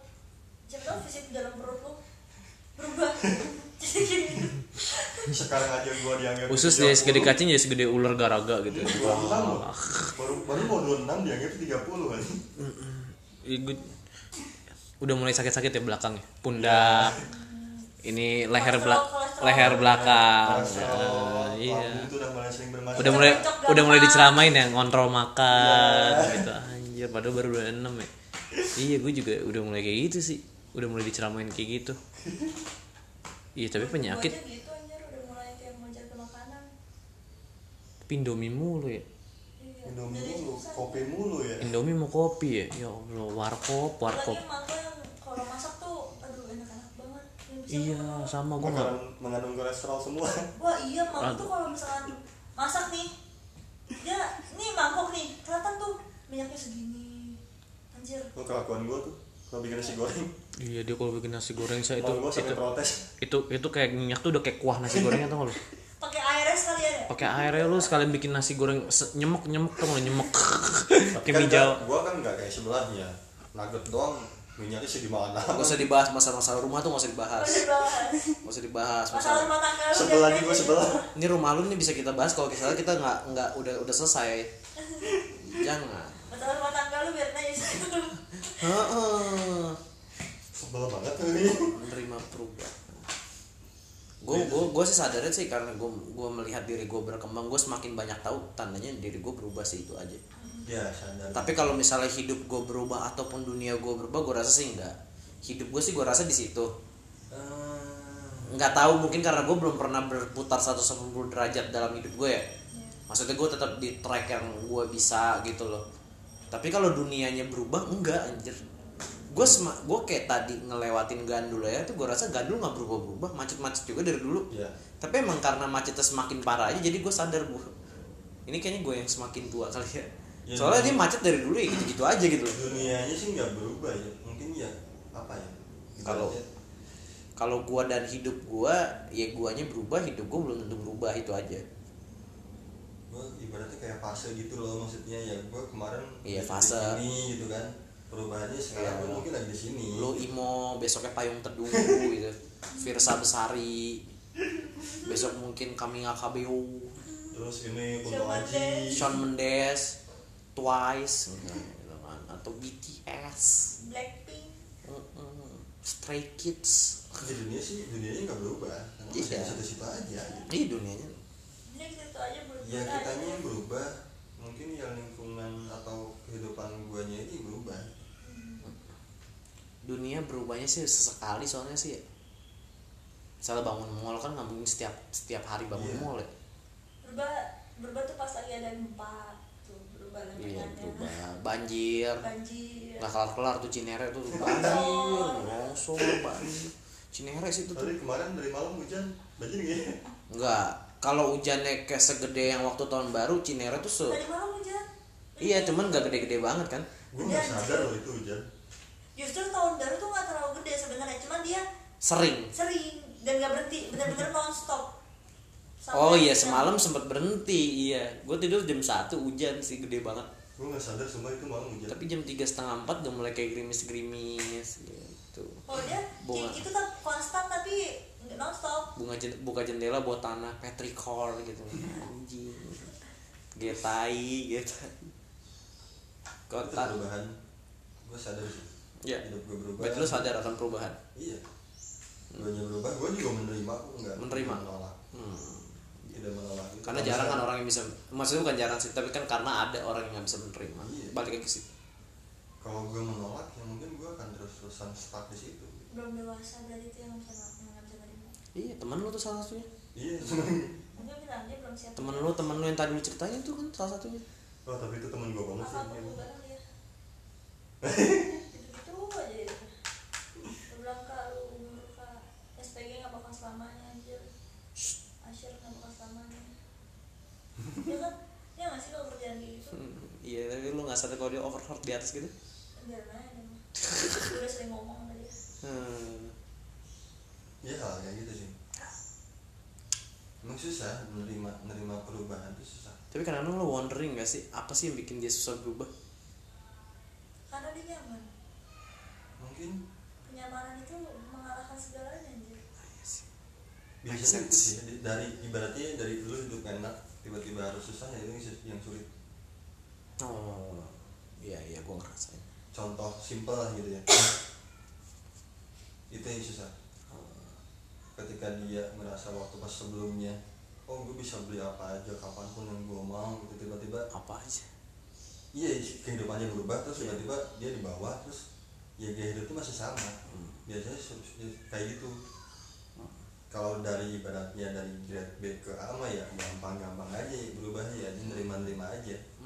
siapa tahu fisik dalam perut lu berubah jadi gini
sekarang aja gua dianggap
Khusus
30.
dia segede kacing jadi segede ular garaga gitu.
Baru baru mau 26 dianggap 30 kan
udah mulai sakit-sakit ya belakangnya. Pundak. Ini leher belak
Kolesterol,
leher belakang. Eh, iya.
udah mulai sering bermasalah
Udah mulai
Cocok
udah mulai
gampang.
diceramain ya ngontrol makan
Iya.
gitu anjir padahal baru 26 ya. Iya, gue juga udah mulai kayak gitu sih. Udah mulai diceramain kayak gitu. Iya, tapi penyakit
gitu anjir udah mulai kayak mau cari makanan
Indomie mulu ya.
iya
Indomie mulu, kopi mulu ya
Indomie mau kopi ya. Ya Allah, warkop, warkop.
lagi kalau masak tuh aduh enak-enak banget yang bisa
Iya, sama gue nggak.
mengandung kolesterol semua.
Wah iya mak
Aduh.
tuh kalau misalkan masak nih. Dia nih mangkok nih kelihatan tuh minyaknya segini. Anjir.
Lu kelakuan gua tuh kalau bikin nasi goreng.
Iya, dia kalau bikin nasi goreng saya itu
gua
itu
protes.
itu itu kayak minyak tuh udah kayak kuah nasi gorengnya tau gak lu?
pakai airnya sekalian ya
Pakai airnya lu sekalian bikin nasi goreng nyemek nyemek tau gak lu? nyemek. Kayak
kan gua- gua kan nggak kayak sebelahnya. Nugget doang minyaknya sih di mana
Gak usah dibahas masalah-masalah rumah tuh gak usah dibahas. Gak usah dibahas.
Masalah rumah tangga lu
sebelah nih
aja.
sebelah.
Ini rumah lu nih bisa kita bahas kalau misalnya kita nggak nggak udah udah selesai. Jangan.
Masalah rumah tangga lu biarin aja sih
Heeh.
sebel banget tuh ini.
Menerima perubahan. Gue gue gue sih sadarnya sih karena gue gue melihat diri gue berkembang gue semakin banyak tahu tandanya diri gue berubah sih itu aja
ya sadar.
Tapi kalau misalnya hidup gue berubah ataupun dunia gue berubah gue rasa sih enggak. Hidup gue sih gue rasa di situ.
Eh,
nggak tahu mungkin karena gue belum pernah berputar 180 derajat dalam hidup gue ya. Maksudnya gue tetap di track yang gue bisa gitu loh. Tapi kalau dunianya berubah enggak anjir. Gue sema gue kayak tadi ngelewatin gandul ya tuh gue rasa gandul nggak berubah berubah macet-macet juga dari dulu.
Ya
tapi emang karena macetnya semakin parah aja jadi gue sadar bu. Ini kayaknya gue yang semakin tua kali ya
Ya,
soalnya
iya.
dia macet dari dulu ya gitu-gitu aja gitu. Loh
dunianya sih nggak berubah ya mungkin ya apa ya?
Kalau- kalau gue dan hidup gue ya guanya berubah hidup gue belum tentu berubah itu aja.
Gua ibaratnya kayak fase gitu loh maksudnya ya gua kemarin
Iya, fase.
ini gitu kan. Perubahannya sekarang gua mungkin lagi di sini.
Lo imo besoknya payung teduh gitu. Virsa Besari. Besok mungkin kami KBO
terus ini Kunto Aji.
Mendes.
Shawn Mendes Twice. Gitu kan. atau BTS
Blackpink.
Mm-mm. Stray Kids.
Di dunia sih dunianya nggak berubah. Masih
Iya.
di situ-situ aja gitu.
ini dunianya.
Ini gitu aja belum
ya kitanya yang berubah. Mungkin ya lingkungan atau kehidupan guanya ini berubah.
Dunia berubahnya sih sesekali soalnya sih. Misalnya bangun mall kan nggak mungkin setiap setiap hari bangun
Iya.
mall ya.
Berubah berubah tuh pas lagi ada gempa berubah
iya berubah banjir.
Banjir.
Nggak kelar kelar tuh Cinere tuh. Banjir longsor banjir. Cinere sih itu tuh.
Tadi kemarin dari malam hujan banjir nggak ya?
Nggak. Kalau hujannya kayak segede yang waktu tahun baru Cinere tuh se
tadi malam hujan.
Iya cuman nggak gede-gede banget kan.
Gue nggak sadar loh itu hujan.
Justru tahun baru tuh nggak terlalu gede sebenarnya. Cuman dia
sering.
sering dan nggak berhenti benar-benar non stop
oh iya semalam sempat berhenti iya. Gue tidur jam satu hujan sih gede banget.
Gue nggak sadar semua itu malam hujan.
Tapi jam tiga setengah empat udah mulai kayak gerimis gerimis gitu.
Oh dia
Bunga.
itu tuh konstan tapi nggak nonstop.
Bunga jen- buka jendela buat tanah petrichor gitu. Anjing. Getai gitu.
Itu
kota
perubahan. Gue sadar sih.
Ya
hidup gue berubah.
Berarti lu sadar akan perubahan?
Iya. Gue berubah gue juga menerima aku nggak
Menerima.
menolak. Tidak menolak. Itu.
karena jarang kan orang yang bisa maksudnya bukan jarang sih tapi kan karena ada orang yang nggak bisa menerima.
Iya.
balik lagi ke situ.
kalau gue menolak ya mungkin gue akan terus terusan stuck di situ.
Belum dewasa berarti itu yang nggak bisa nggak bisa nerima
iya teman lu tuh salah satunya.
Iya.
Mungkin bilang dia belum siap.
Temen lu temen lu yang tadi lu ceritain itu kan salah satunya.
Oh tapi itu temen gue banget sih
apa pun bareng dia gitu aja dia Dia bilang kak lu umur kak SPG nggak bakal selamanya anjir Asyir nggak bakal selamanya ya kan ya nggak sih kalau kerjaan kayak gitu
Hmm, iya tapi lu nggak sadar kalau dia overheard di atas gitu?
Biar aja deh mah Gua udah sering ngomong sama dia.
Hmm.
iya hal kayak gitu sih. Emang susah menerima menerima perubahan itu susah.
Tapi kadang-kadang lu wondering gak sih apa sih yang bikin dia susah berubah?
Karena dia nyaman.
Mungkin.
Kenyamanan itu mengalahkan segalanya anjir.
Biasanya
Make
itu
sense.
sih dari ibaratnya dari dulu hidup enak tiba-tiba harus susah ya itu yang sulit
oh. Iya iya gua ngerasain.
Contoh simpel lah gitu ya. Itu yang susah. Ketika dia merasa waktu pas sebelumnya oh gue bisa beli apa aja kapan pun yang gue mau gitu tiba-tiba
apa aja?
Iya kehidupannya berubah terus tiba-tiba dia di bawah terus ya gaya hidupnya masih sama.
Hmm.
biasanya kayak gitu. Kalau dari ibaratnya dari grade B ke A mah ya gampang-gampang aja ya berubahnya ya nerima-nerima aja.
Hmm.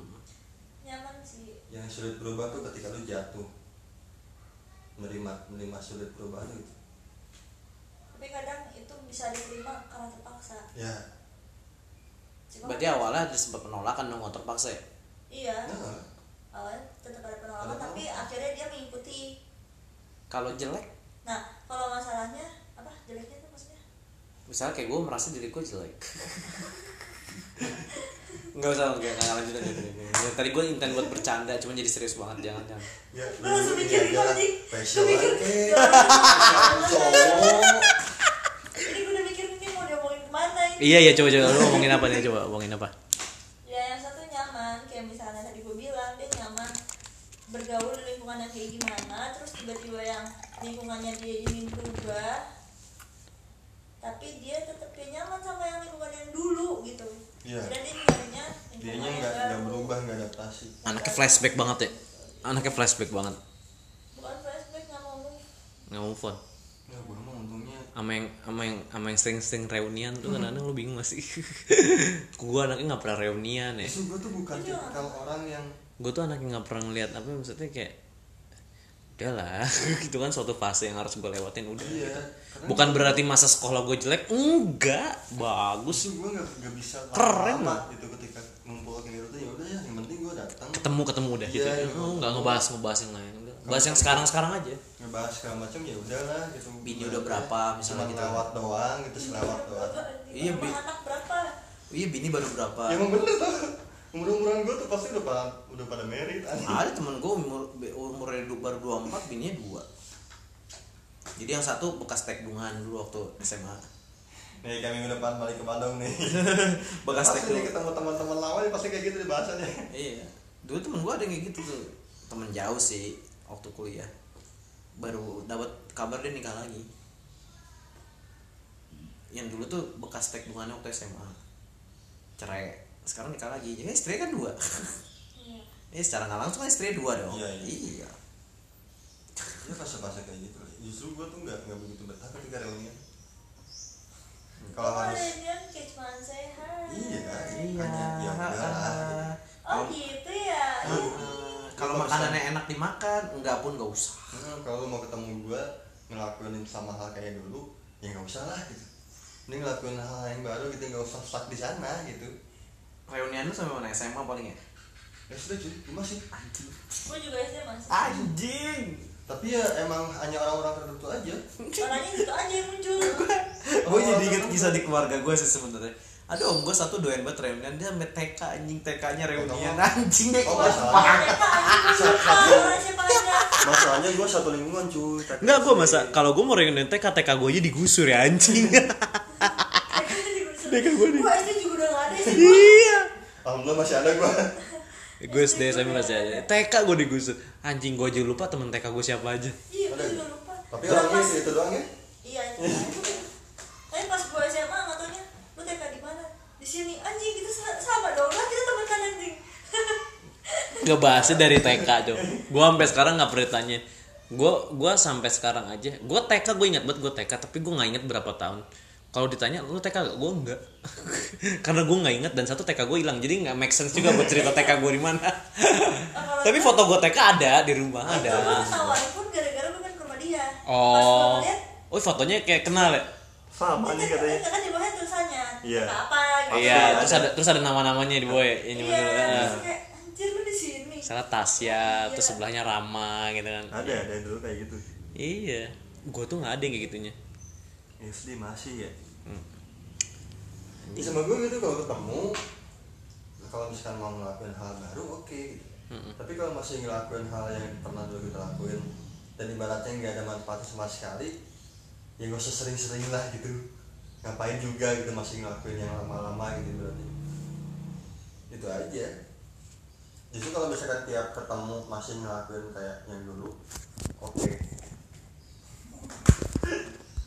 Nyaman sih.
Yang sulit berubah tuh ketika lu jatuh. Menerima menerima sulit perubahan gitu
tapi kadang itu bisa diterima karena terpaksa.
Ya.
Cuma
berarti awalnya ada sempat penolakan dong motor paksa ya?
Iya.
Nah,
awalnya tetap ada penolakan
Ada
tapi
penolakan.
akhirnya dia mengikuti.
Kalau jelek?
Nah kalau masalahnya apa? Jeleknya itu maksudnya?
Misalnya kayak gue merasa diri gue jelek nggak usah nggak nggak lanjut aja. Tadi gue intent buat bercanda cuma jadi serius banget jangan jangan.
Ya
Lu langsung mikir gitu, anjing.
facial
Lu mikir,
aja.
Cowok. Ini gue udah mikir ini mau diomongin ke mana ini.
Iya iya coba coba. Lu ngomongin apa nih? Coba ngomongin apa?
Ya yang satu nyaman. Kayak misalnya tadi gue bilang dia nyaman. Bergaul di lingkungan yang kayak gimana terus tiba-tiba yang lingkungannya dia ingin berubah tapi dia tetap kayak nyaman sama yang lingkungan yang dulu gitu.
Iya.
dan dia nyarinya
dianya
yang
nggak nggak berubah nggak adaptasi.
Anaknya flashback banget ya? Anaknya flashback banget?
Bukan flashback nggak mau move.
Nggak move on?
Ya gue mah untungnya
sama yang sama yang sama yang sering-sering reunian tuh kadang-kadang lu bingung gak sih? Gua anaknya nggak pernah reunian ya.
Justru gue tuh bukan
Iya.
tipikal orang yang
gue tuh anaknya nggak pernah ngeliat apa maksudnya kayak udahlah itu kan suatu fase yang harus gue lewatin. Udah
iya
gitu. bukan berarti masa sekolah gue jelek. Enggak. Bagus.
Gue nggak nggak bisa
Keren
lama itu ketika ngumpul kayak gitu tuh ya udah ya yang penting gue datang.
Ketemu ketemu udah gitu.
Iya,
ya.
iya.
oh, nggak ngebahas ngebahas yang lain. Udah. bahas yang sekarang sekarang aja.
Ngebahas segala macam ya udahlah gitu.
Bini udah berapa, misalnya
Cuma
gitu.
lewat doang gitu selewat doang.
Iya,
Sama
Bi.
anak berapa?
Iya bini baru berapa?
Ya emang bener tuh umur umuran gue tuh pasti udah pada udah pada merit
ada temen gue umur umurnya baru 24 bininya dua. Jadi yang satu bekas tek bungan dulu waktu SMA
nih kami minggu depan balik ke Bandung nih.
Bekas
pasti nih ketemu teman-teman lama nih pasti kayak gitu deh bahasannya
iya. Dulu temen gue ada yang kayak gitu tuh. Temen jauh sih waktu kuliah. Baru dapat kabar dia nikah lagi. Yang dulu tuh bekas tek bungannya waktu SMA cerai sekarang nikah lagi jadi istri kan dua
iya
ini secara nggak langsung kan istri dua dong
Iya, iya.
iya.
ya fase-fase kayak gitu justru gue tuh nggak nggak begitu betah ketika reunian kalau
Oh,
harus
reunian kayak hi.
iya
Iya.
hanya ya udahlah
Oh gitu ya. Iya.
Kalau makanannya enak dimakan enggak pun nggak usah
Hmm, kalau mau ketemu gue ngelakuin sama hal kayak dulu ya nggak usah lah gitu ini ngelakuin hal yang baru gitu nggak usah stuck di sana gitu
reunian lu sampai mana? SMA paling ya?
Ya sudah cuy. Gue masih
anjing.
Gue juga SD masih.
anjing.
Tapi ya emang hanya orang-orang tertentu aja.
Orangnya gitu aja yang muncul.
gue jadi inget kisah di keluarga gue sih sebenarnya.
Ada om gue satu doyan banget reunian. Dia sampai TK anjing. TK nya reunian.
Oh,
anjing. Deh
oh, masalahnya gue satu lingkungan cuy.
Enggak, gue masa kalau gue mau reunian TK, TK gue aja digusur ya anjing.
Mereka gue SD
iya.
alhamdulillah masih ada gue
Gue SD SMP masih aja. TK gue digusur. Anjing gue aja lupa temen TK gue siapa aja.
Iya gue juga lupa
tapi orangnya
pas-
itu doang ya
Iya aja. Tapi pas gue SMA nggak taunya lu TK di mana? Di sini anjing kita sa- sama dong lah kita teman kan anjing.
Gak bahasnya dari TK tuh. Gue sampai sekarang nggak pernah tanya. Gue gua sampai sekarang aja. Gue TK gue ingat banget gue TK tapi gue nggak inget berapa tahun. Kalau ditanya lu TK gak? Gue enggak. Karena gue nggak inget dan satu TK gue hilang. Jadi nggak make sense juga buat cerita TK gue di mana. tapi foto gue TK ada di rumah
Gue
ada.
pun gara-gara gue kan ke rumah dia.
Oh.
gue ngeliat
Oh fotonya kayak kenal ya?
sama nih
Kan,
katanya
kan di bawahnya tulisannya
Iya.
Apa gitu.
Iya, terus ada terus ada nama-namanya di bawah ya. Ini
Iya,
bener.
terus kayak anjir lu di sini.
Salah Tasya, terus sebelahnya Rama gitu kan.
ada ada yang dulu kayak gitu
Iya. Gue tuh nggak ada yang kayak gitunya.
SD masih ya
hmm.
Ini sama gue gitu kalau ketemu nah kalau misalkan mau ngelakuin hal baru oke okay, gitu
hmm.
tapi kalau masih ngelakuin hal yang pernah dulu kita lakuin dan ibaratnya nggak ada manfaatnya sama sekali ya gak usah sering-sering lah gitu ngapain juga gitu masih ngelakuin yang lama-lama gitu berarti itu aja justru kalau misalkan tiap ketemu masih ngelakuin kayak yang dulu oke okay.